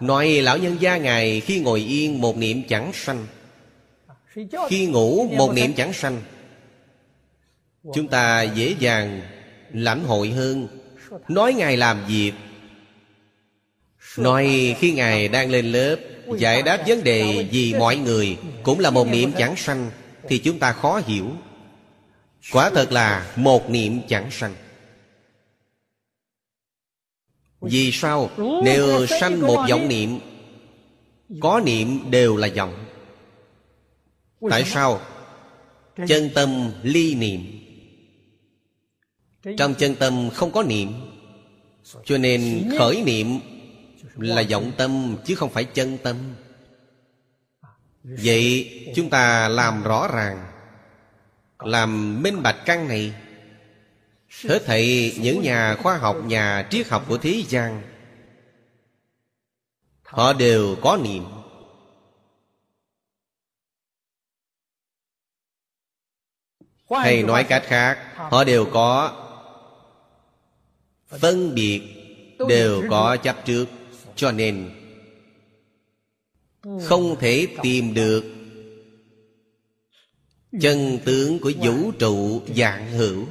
Nói lão nhân gia ngài khi ngồi yên một niệm chẳng sanh. Khi ngủ một niệm chẳng sanh chúng ta dễ dàng lãnh hội hơn. Nói ngài làm việc nói khi ngài đang lên lớp, giải đáp vấn đề vì mọi người cũng là một niệm chẳng sanh, thì chúng ta khó hiểu. Quả thật là một niệm chẳng sanh. Vì sao nếu sanh một vọng niệm, có niệm đều là vọng? Tại sao? Chân tâm ly niệm. Trong chân tâm không có niệm, cho nên khởi niệm là vọng tâm chứ không phải chân tâm. Vậy chúng ta làm rõ ràng làm minh bạch căn này. Hết thảy những nhà khoa học nhà triết học của thế gian họ đều có niệm. Hay nói cách khác họ đều có. Phân biệt đều có chấp trước cho nên, không thể tìm được chân tướng của vũ trụ dạng hữu.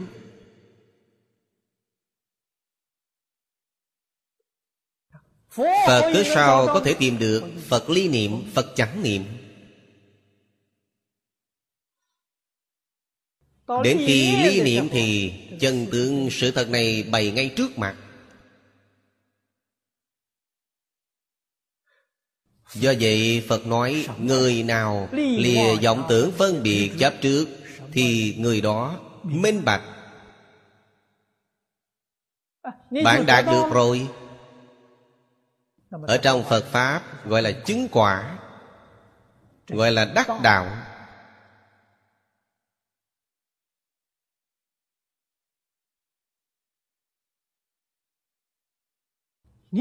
Phật cớ sao có thể tìm được phật ly niệm, phật chẳng niệm? Đến khi ly niệm thì chân tướng sự thật này bày ngay trước mặt. Do vậy, Phật nói, Người nào lìa vọng tưởng phân biệt chấp trước, Thì người đó minh bạch. Bạn đạt được rồi. Ở trong Phật Pháp, gọi là chứng quả, Gọi là đắc đạo.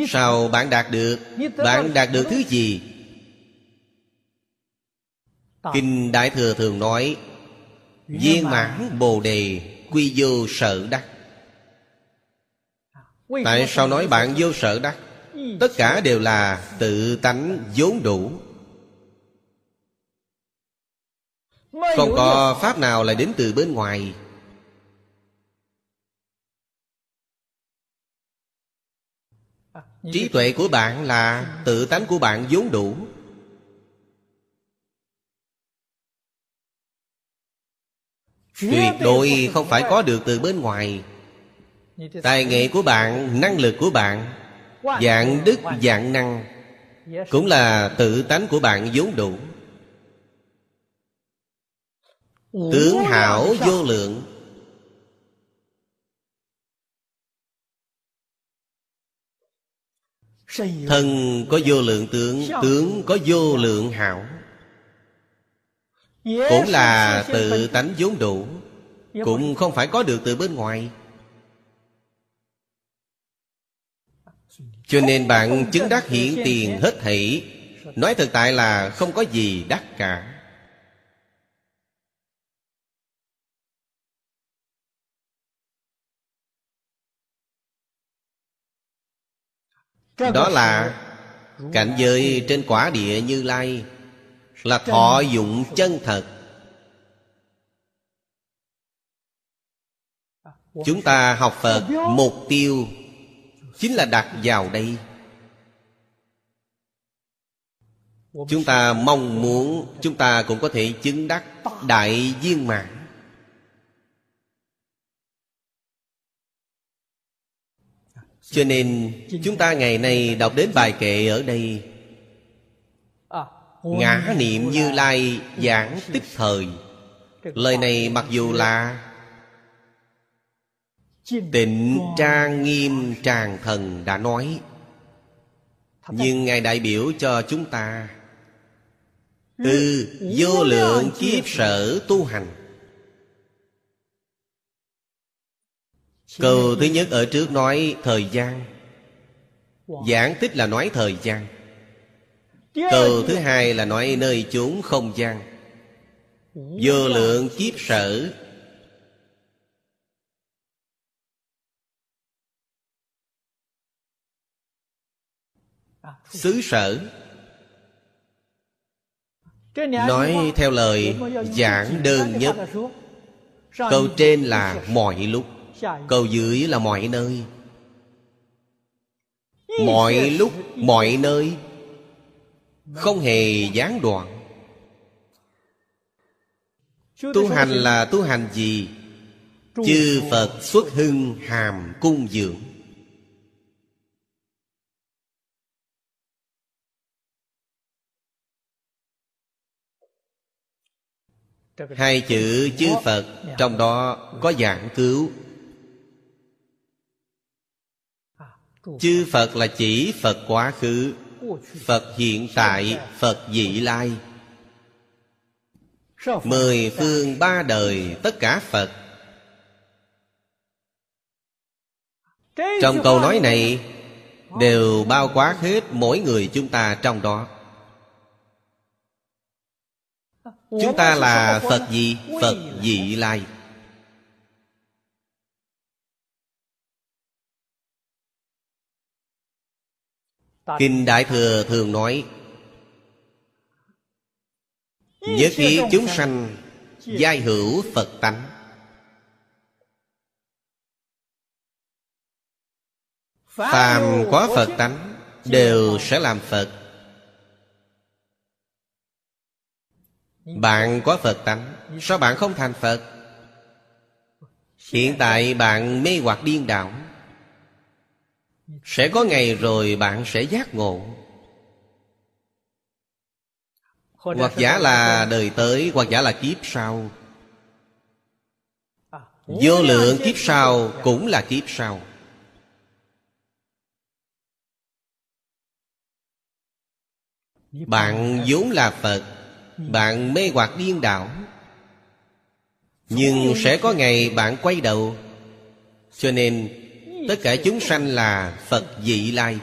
Sao bạn đạt được? Bạn đạt được thứ gì? Kinh Đại Thừa thường nói Viên mãn Bồ Đề Quy vô sở đắc. Tại sao nói bạn vô sở đắc? Tất cả đều là tự tánh vốn đủ. Không có pháp nào lại đến từ bên ngoài Trí tuệ của bạn là tự tánh của bạn vốn đủ. Tuyệt đối không phải có được từ bên ngoài. Tài nghệ của bạn, năng lực của bạn Dạng đức, dạng năng Cũng là tự tánh của bạn vốn đủ. Tướng hảo vô lượng Thân có vô lượng tướng Tướng có vô lượng hảo. Cũng là tự tánh vốn đủ, Cũng không phải có được từ bên ngoài. Cho nên bạn chứng đắc hiện tiền hết thảy. Nói thực tại là không có gì đắc cả. Đó là cảnh giới trên quả địa như lai. Là thọ dụng chân thật. Chúng ta học Phật mục tiêu Chính là đặt vào đây. Chúng ta mong muốn Chúng ta cũng có thể chứng đắc Đại viên mạng Cho nên chúng ta ngày nay đọc đến bài kệ ở đây. Ngã niệm như lai giảng tích thời. Lời này mặc dù là Tịnh trang nghiêm tràng thần đã nói, Nhưng Ngài đại biểu cho chúng ta. Từ vô lượng kiếp sở tu hành Câu thứ nhất ở trước nói thời gian Giảng tích là nói thời gian Câu thứ hai là nói nơi chốn không gian Vô lượng kiếp sở Xứ sở Nói theo lời giảng đơn nhất Câu trên là mọi lúc Câu dưới là mọi nơi. Mọi lúc, mọi nơi. Không hề gián đoạn. Tu hành là tu hành gì? Chư Phật xuất hưng hàm cung dưỡng. Hai chữ chư Phật Trong đó có dạng cứu Chư Phật là chỉ Phật quá khứ, Phật hiện tại, Phật vị lai. Mười phương ba đời, tất cả Phật. Trong câu nói này, Đều bao quát hết mỗi người chúng ta trong đó. Chúng ta là Phật gì? Phật vị lai. Kinh Đại Thừa thường nói Nhất thiết chúng sanh Giai hữu Phật tánh. Phàm có Phật tánh Đều sẽ làm Phật. Bạn có Phật tánh Sao bạn không thành Phật? Hiện tại bạn mê hoặc điên đảo sẽ có ngày rồi bạn sẽ giác ngộ. Hoặc giả là đời tới hoặc giả là kiếp sau. Vô lượng kiếp sau cũng là kiếp sau. Bạn vốn là phật bạn mê hoặc điên đảo. Nhưng sẽ có ngày bạn quay đầu. Cho nên tất cả chúng sanh là phật dị lai.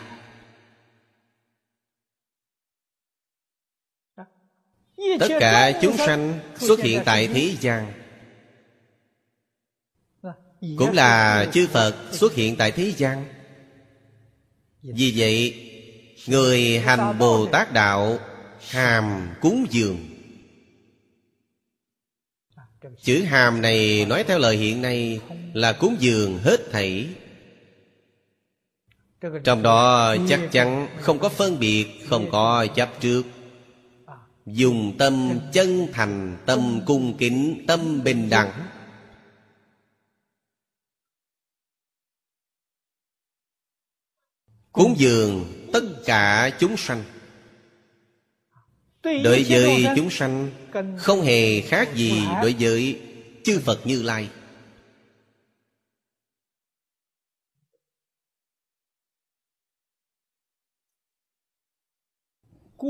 Tất cả chúng sanh xuất hiện tại thế gian. Cũng là chư phật xuất hiện tại thế gian. Vì vậy, người hành bồ tát đạo hàm cúng dường. Chữ hàm này nói theo lời hiện nay là cúng dường hết thảy trong đó chắc chắn không có phân biệt, không có chấp trước. Dùng tâm chân thành, tâm cung kính, tâm bình đẳng. Cúng dường tất cả chúng sanh. Đối với chúng sanh, không hề khác gì đối với chư phật như lai.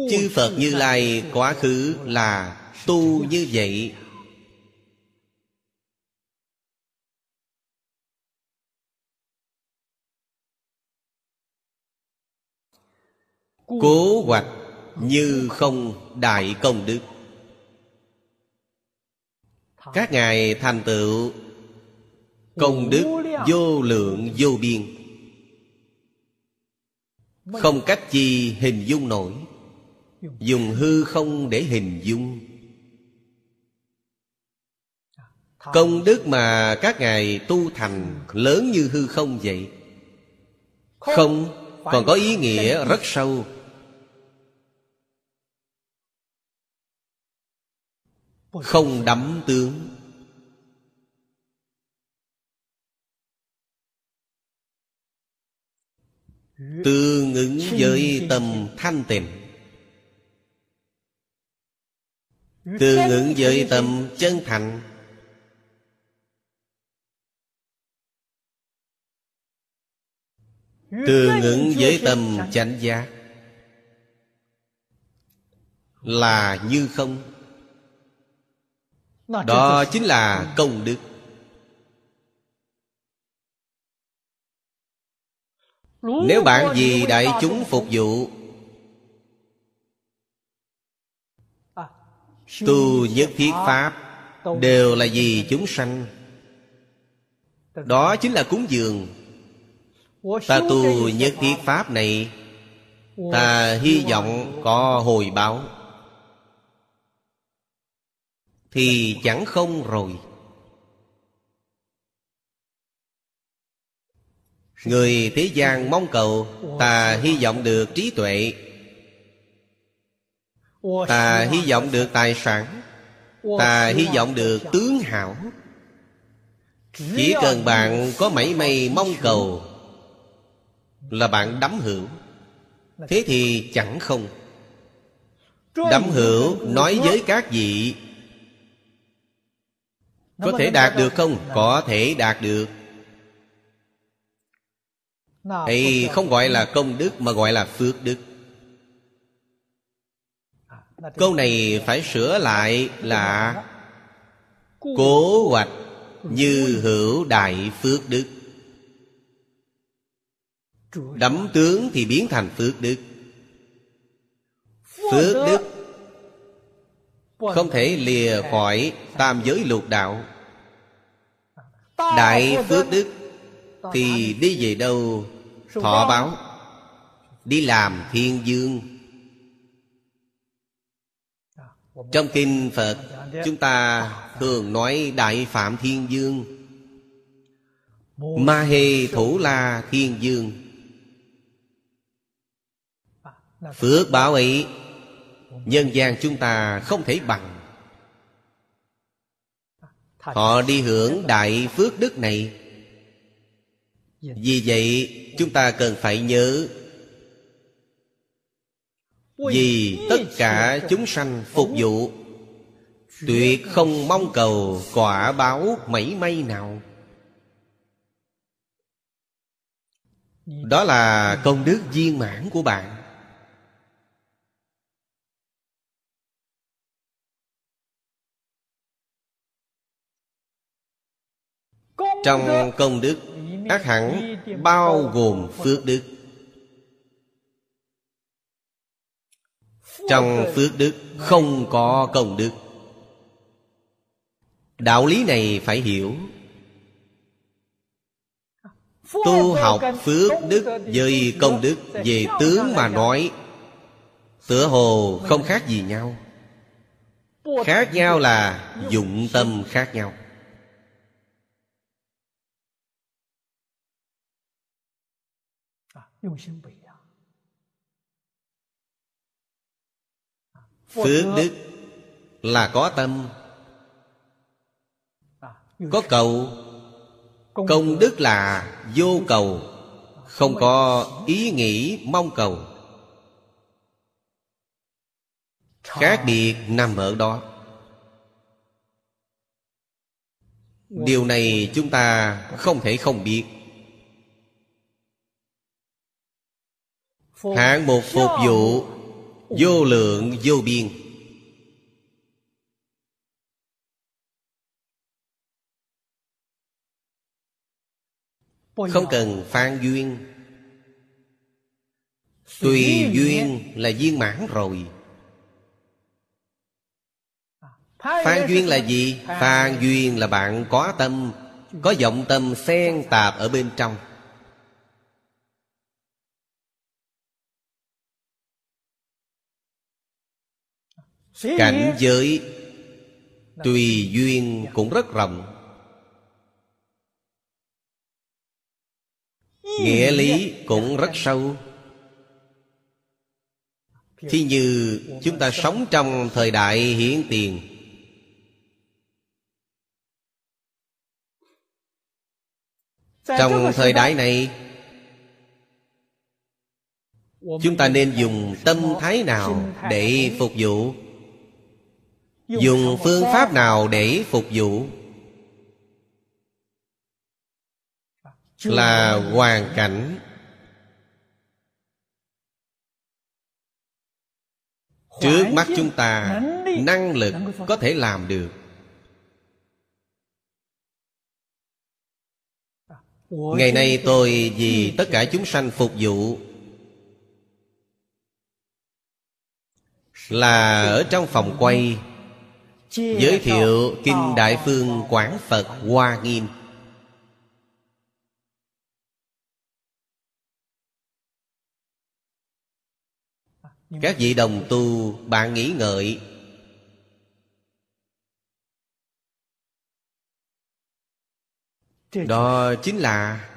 Chư phật như lai quá khứ là tu như vậy. Cố hoạch như không đại công đức. Các ngài thành tựu công đức vô lượng vô biên. Không cách chi hình dung nổi dùng hư không để hình dung. Công đức mà các ngài tu thành lớn như hư không vậy? Không, còn có ý nghĩa rất sâu. Không đắm tướng. Tương ứng với tâm thanh tịnh. Tương ứng với tâm chân thành. Tương ứng với tâm chánh giác. Là như không? Đó chính là công đức. Nếu bạn vì đại chúng phục vụ tu nhất thiết pháp đều là vì chúng sanh. Đó chính là cúng dường. Ta tu nhất thiết pháp này, ta hy vọng có hồi báo. Thì chẳng không rồi. Người thế gian mong cầu, ta hy vọng được trí tuệ ta hy vọng được tài sản. Ta hy vọng được tướng hảo. Chỉ cần bạn có mảy may mong cầu là bạn đắm hữu. Thế thì chẳng không. Đắm hữu nói với các vị. Có thể đạt được không? Có thể đạt được. Ấy không gọi là công đức mà gọi là phước đức câu này phải sửa lại là cố hoạch như hữu đại phước đức. Đấm tướng thì biến thành phước đức. Phước đức không thể lìa khỏi tam giới lục đạo. Đại phước đức thì đi về đâu? Thọ báo, đi làm thiên dương trong kinh phật, chúng ta thường nói đại phạm thiên dương. Ma hê thủ la thiên dương. Phước báo ấy, nhân gian chúng ta không thể bằng. Họ đi hưởng đại phước đức này. Vì vậy, chúng ta cần phải nhớ vì tất cả chúng sanh phục vụ, tuyệt không mong cầu quả báo mảy may nào. Đó là công đức viên mãn của bạn. Trong công đức ác hẳn bao gồm phước đức. Trong phước đức không có công đức. Đạo lý này phải hiểu. Tu học phước đức với công đức, Về tướng mà nói, Tựa hồ không khác gì nhau. Khác nhau là dụng tâm khác nhau. Ah, Phước đức là có tâm. Có cầu. Công đức. là vô cầu. Không có ý nghĩ mong cầu. Khác biệt nằm ở đó. Điều này chúng ta không thể không biết. Hạng mục phục vụ Vô lượng, vô biên. Không cần phan duyên. Tùy duyên là viên mãn rồi. Phan duyên là gì? Phan duyên là bạn có tâm, Có vọng tâm xen tạp ở bên trong. Cảnh giới Tùy duyên cũng rất rộng. Nghĩa lý cũng rất sâu. Thí như chúng ta sống trong thời đại hiển tiền. Trong thời đại này Chúng ta nên dùng tâm thái nào để phục vụ Dùng phương pháp nào để phục vụ? Là hoàn cảnh. Trước mắt chúng ta Năng lực có thể làm được. Ngày nay tôi vì tất cả chúng sanh phục vụ Là ở trong phòng quay Giới thiệu Kinh Đại Phương Quảng Phật Hoa Nghiêm. Các vị đồng tu bạn nghĩ ngợi. Đó chính là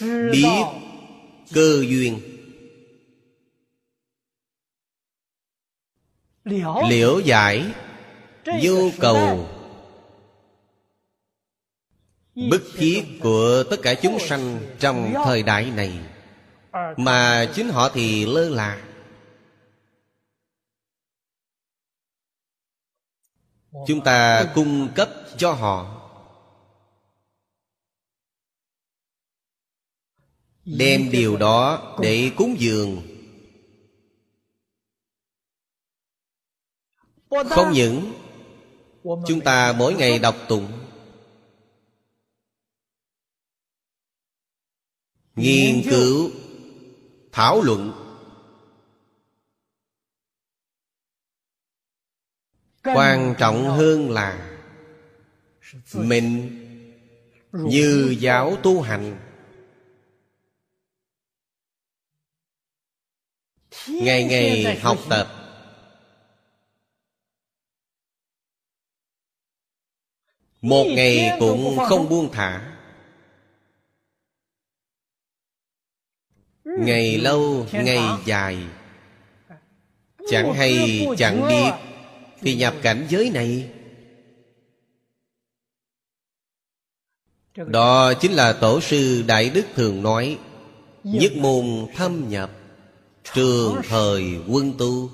Biết cơ duyên Liễu. Giải Nhu cầu. Bức thiết của tất cả chúng sanh Trong thời đại này. Mà chính họ thì lơ là. Chúng ta cung cấp cho họ. Đem điều đó để cúng dường Không những Chúng ta mỗi ngày đọc tụng, Nghiên cứu, Thảo luận, Quan trọng hơn là Mình Như giáo tu hành. Ngày ngày học tập Một ngày cũng không buông thả. Ngày lâu, ngày dài. Chẳng hay chẳng biết Thì nhập cảnh giới này. Đó chính là Tổ sư Đại Đức thường nói Nhất môn thâm nhập Trường thời quân tu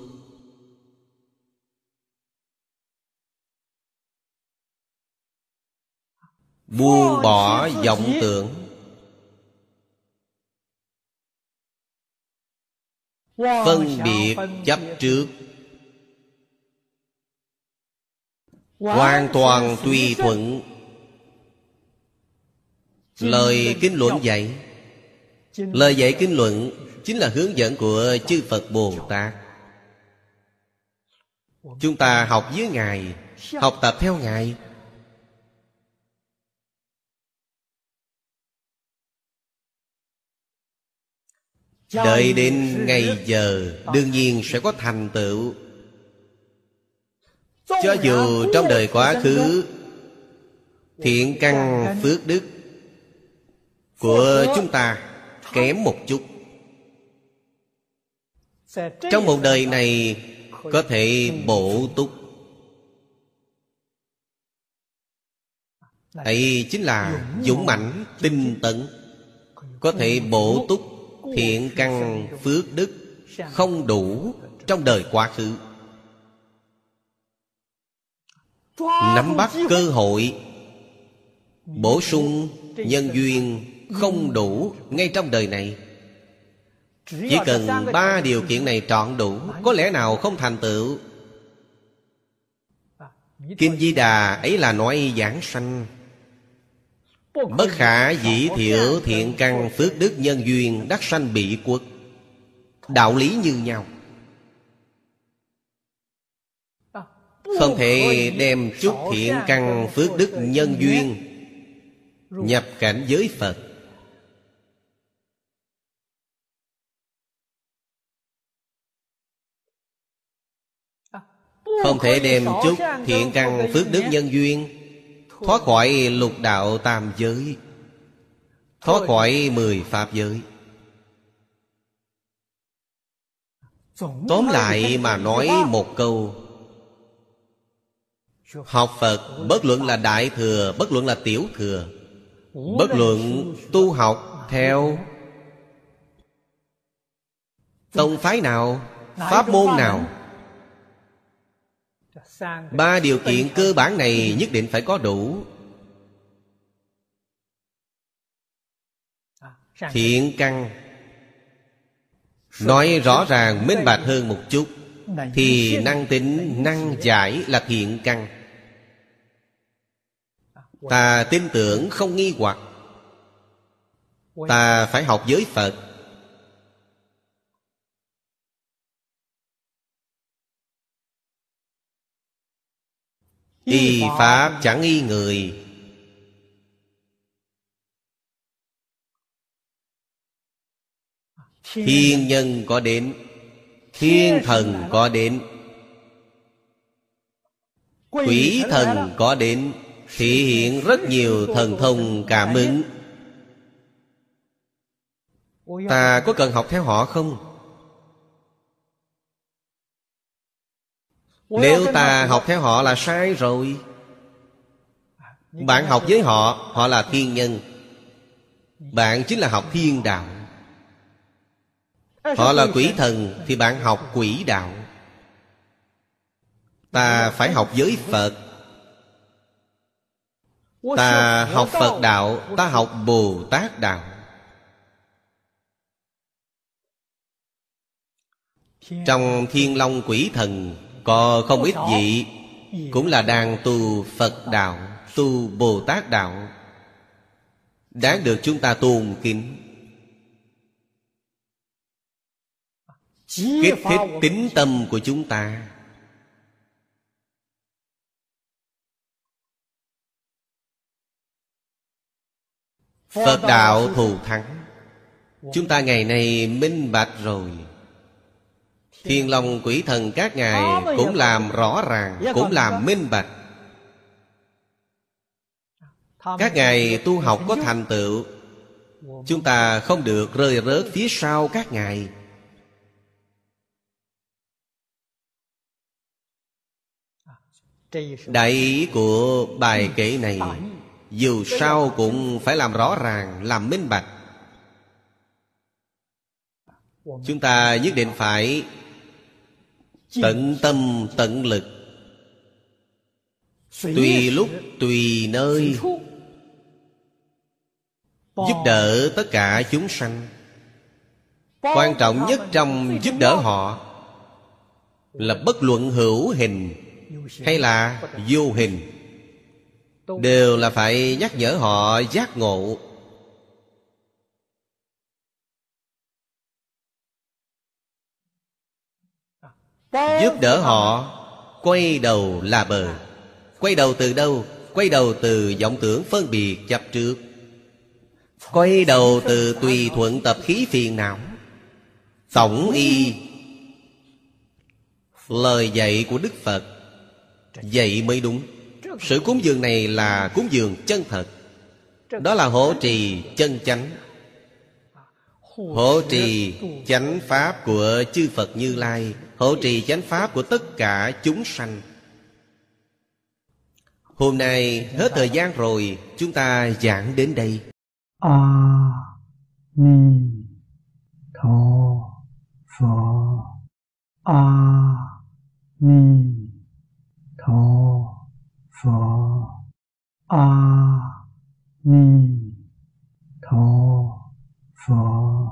Buông bỏ vọng tưởng. Phân biệt chấp trước. Hoàn toàn tùy thuận. Lời kinh luận dạy. Lời dạy kinh luận Chính là hướng dẫn của chư Phật Bồ Tát. Chúng ta học với Ngài Học tập theo Ngài Đợi đến ngày giờ Đương nhiên sẽ có thành tựu. Cho dù trong đời quá khứ Thiện căn phước đức Của chúng ta Kém một chút. Trong một đời này Có thể bổ túc. Ấy chính là dũng mãnh tinh tấn có thể bổ túc thiện căn phước đức không đủ trong đời quá khứ. Nắm bắt cơ hội, bổ sung nhân duyên không đủ ngay trong đời này. Chỉ cần ba điều kiện này trọn đủ, có lẽ nào không thành tựu. Kim di đà ấy là nói giảng sanh. Bất khả dĩ thiểu thiện căn phước đức nhân duyên đắc sanh bị quốc Đạo lý như nhau. Không thể đem chút thiện căn phước đức nhân duyên Nhập cảnh giới Phật. Không thể đem chút thiện căn phước đức nhân duyên Thoát khỏi lục đạo tam giới. Thoát khỏi mười pháp giới. Tóm lại mà nói một câu. Học Phật bất luận là Đại Thừa Bất luận là Tiểu Thừa Bất luận tu học theo Tông phái nào Pháp môn nào Ba điều kiện cơ bản này nhất định phải có đủ. Thiện căn. Nói rõ ràng minh bạch hơn một chút. Thì năng tính, năng giải là thiện căn. Ta tin tưởng không nghi hoặc. Ta phải học giới Phật Y Pháp chẳng y người Thiên nhân có đến Thiên thần có đến Quỷ thần có đến Thị hiện rất nhiều thần thông cảm ứng Ta có cần học theo họ không? Nếu ta học theo họ là sai rồi. Bạn học với họ Họ là thiên nhân. Bạn chính là học thiên đạo. Họ là quỷ thần Thì bạn học quỷ đạo. Ta phải học với Phật. Ta học Phật đạo Ta học Bồ Tát đạo. Trong thiên long quỷ thần có không ít vị Cũng là đang tu Phật Đạo Tu Bồ Tát Đạo. Đáng được chúng ta tôn kính. Kích thích tính tâm của chúng ta. Phật đạo thù thắng. Chúng ta ngày nay minh bạch rồi Thiên Long quỷ thần các ngài Cũng làm rõ ràng Cũng làm minh bạch. Các ngài tu học có thành tựu. Chúng ta không được rơi rớt phía sau các ngài. Đại ý của bài kể này Dù sao cũng phải làm rõ ràng Làm minh bạch. Chúng ta nhất định phải Tận tâm tận lực. Tùy lúc tùy nơi. Giúp đỡ tất cả chúng sanh. Quan trọng nhất trong giúp đỡ họ Là bất luận hữu hình Hay là vô hình. Đều là phải nhắc nhở họ giác ngộ Giúp đỡ họ, Quay đầu là bờ. Quay đầu từ đâu? Quay đầu từ vọng tưởng phân biệt chấp trước. Quay đầu từ tùy thuận tập khí phiền não. Tổng y, Lời dạy của Đức Phật, Dạy mới đúng. Sự cúng dường này là cúng dường chân thật. Đó là hộ trì chân chánh. Hộ trì chánh pháp của chư Phật Như Lai. Hộ trì chánh pháp của tất cả chúng sanh. Hôm nay hết thời gian rồi, Chúng ta giảng đến đây. A Ni Tho Phật. A Ni Tho Phật. A Ni Tho 佛。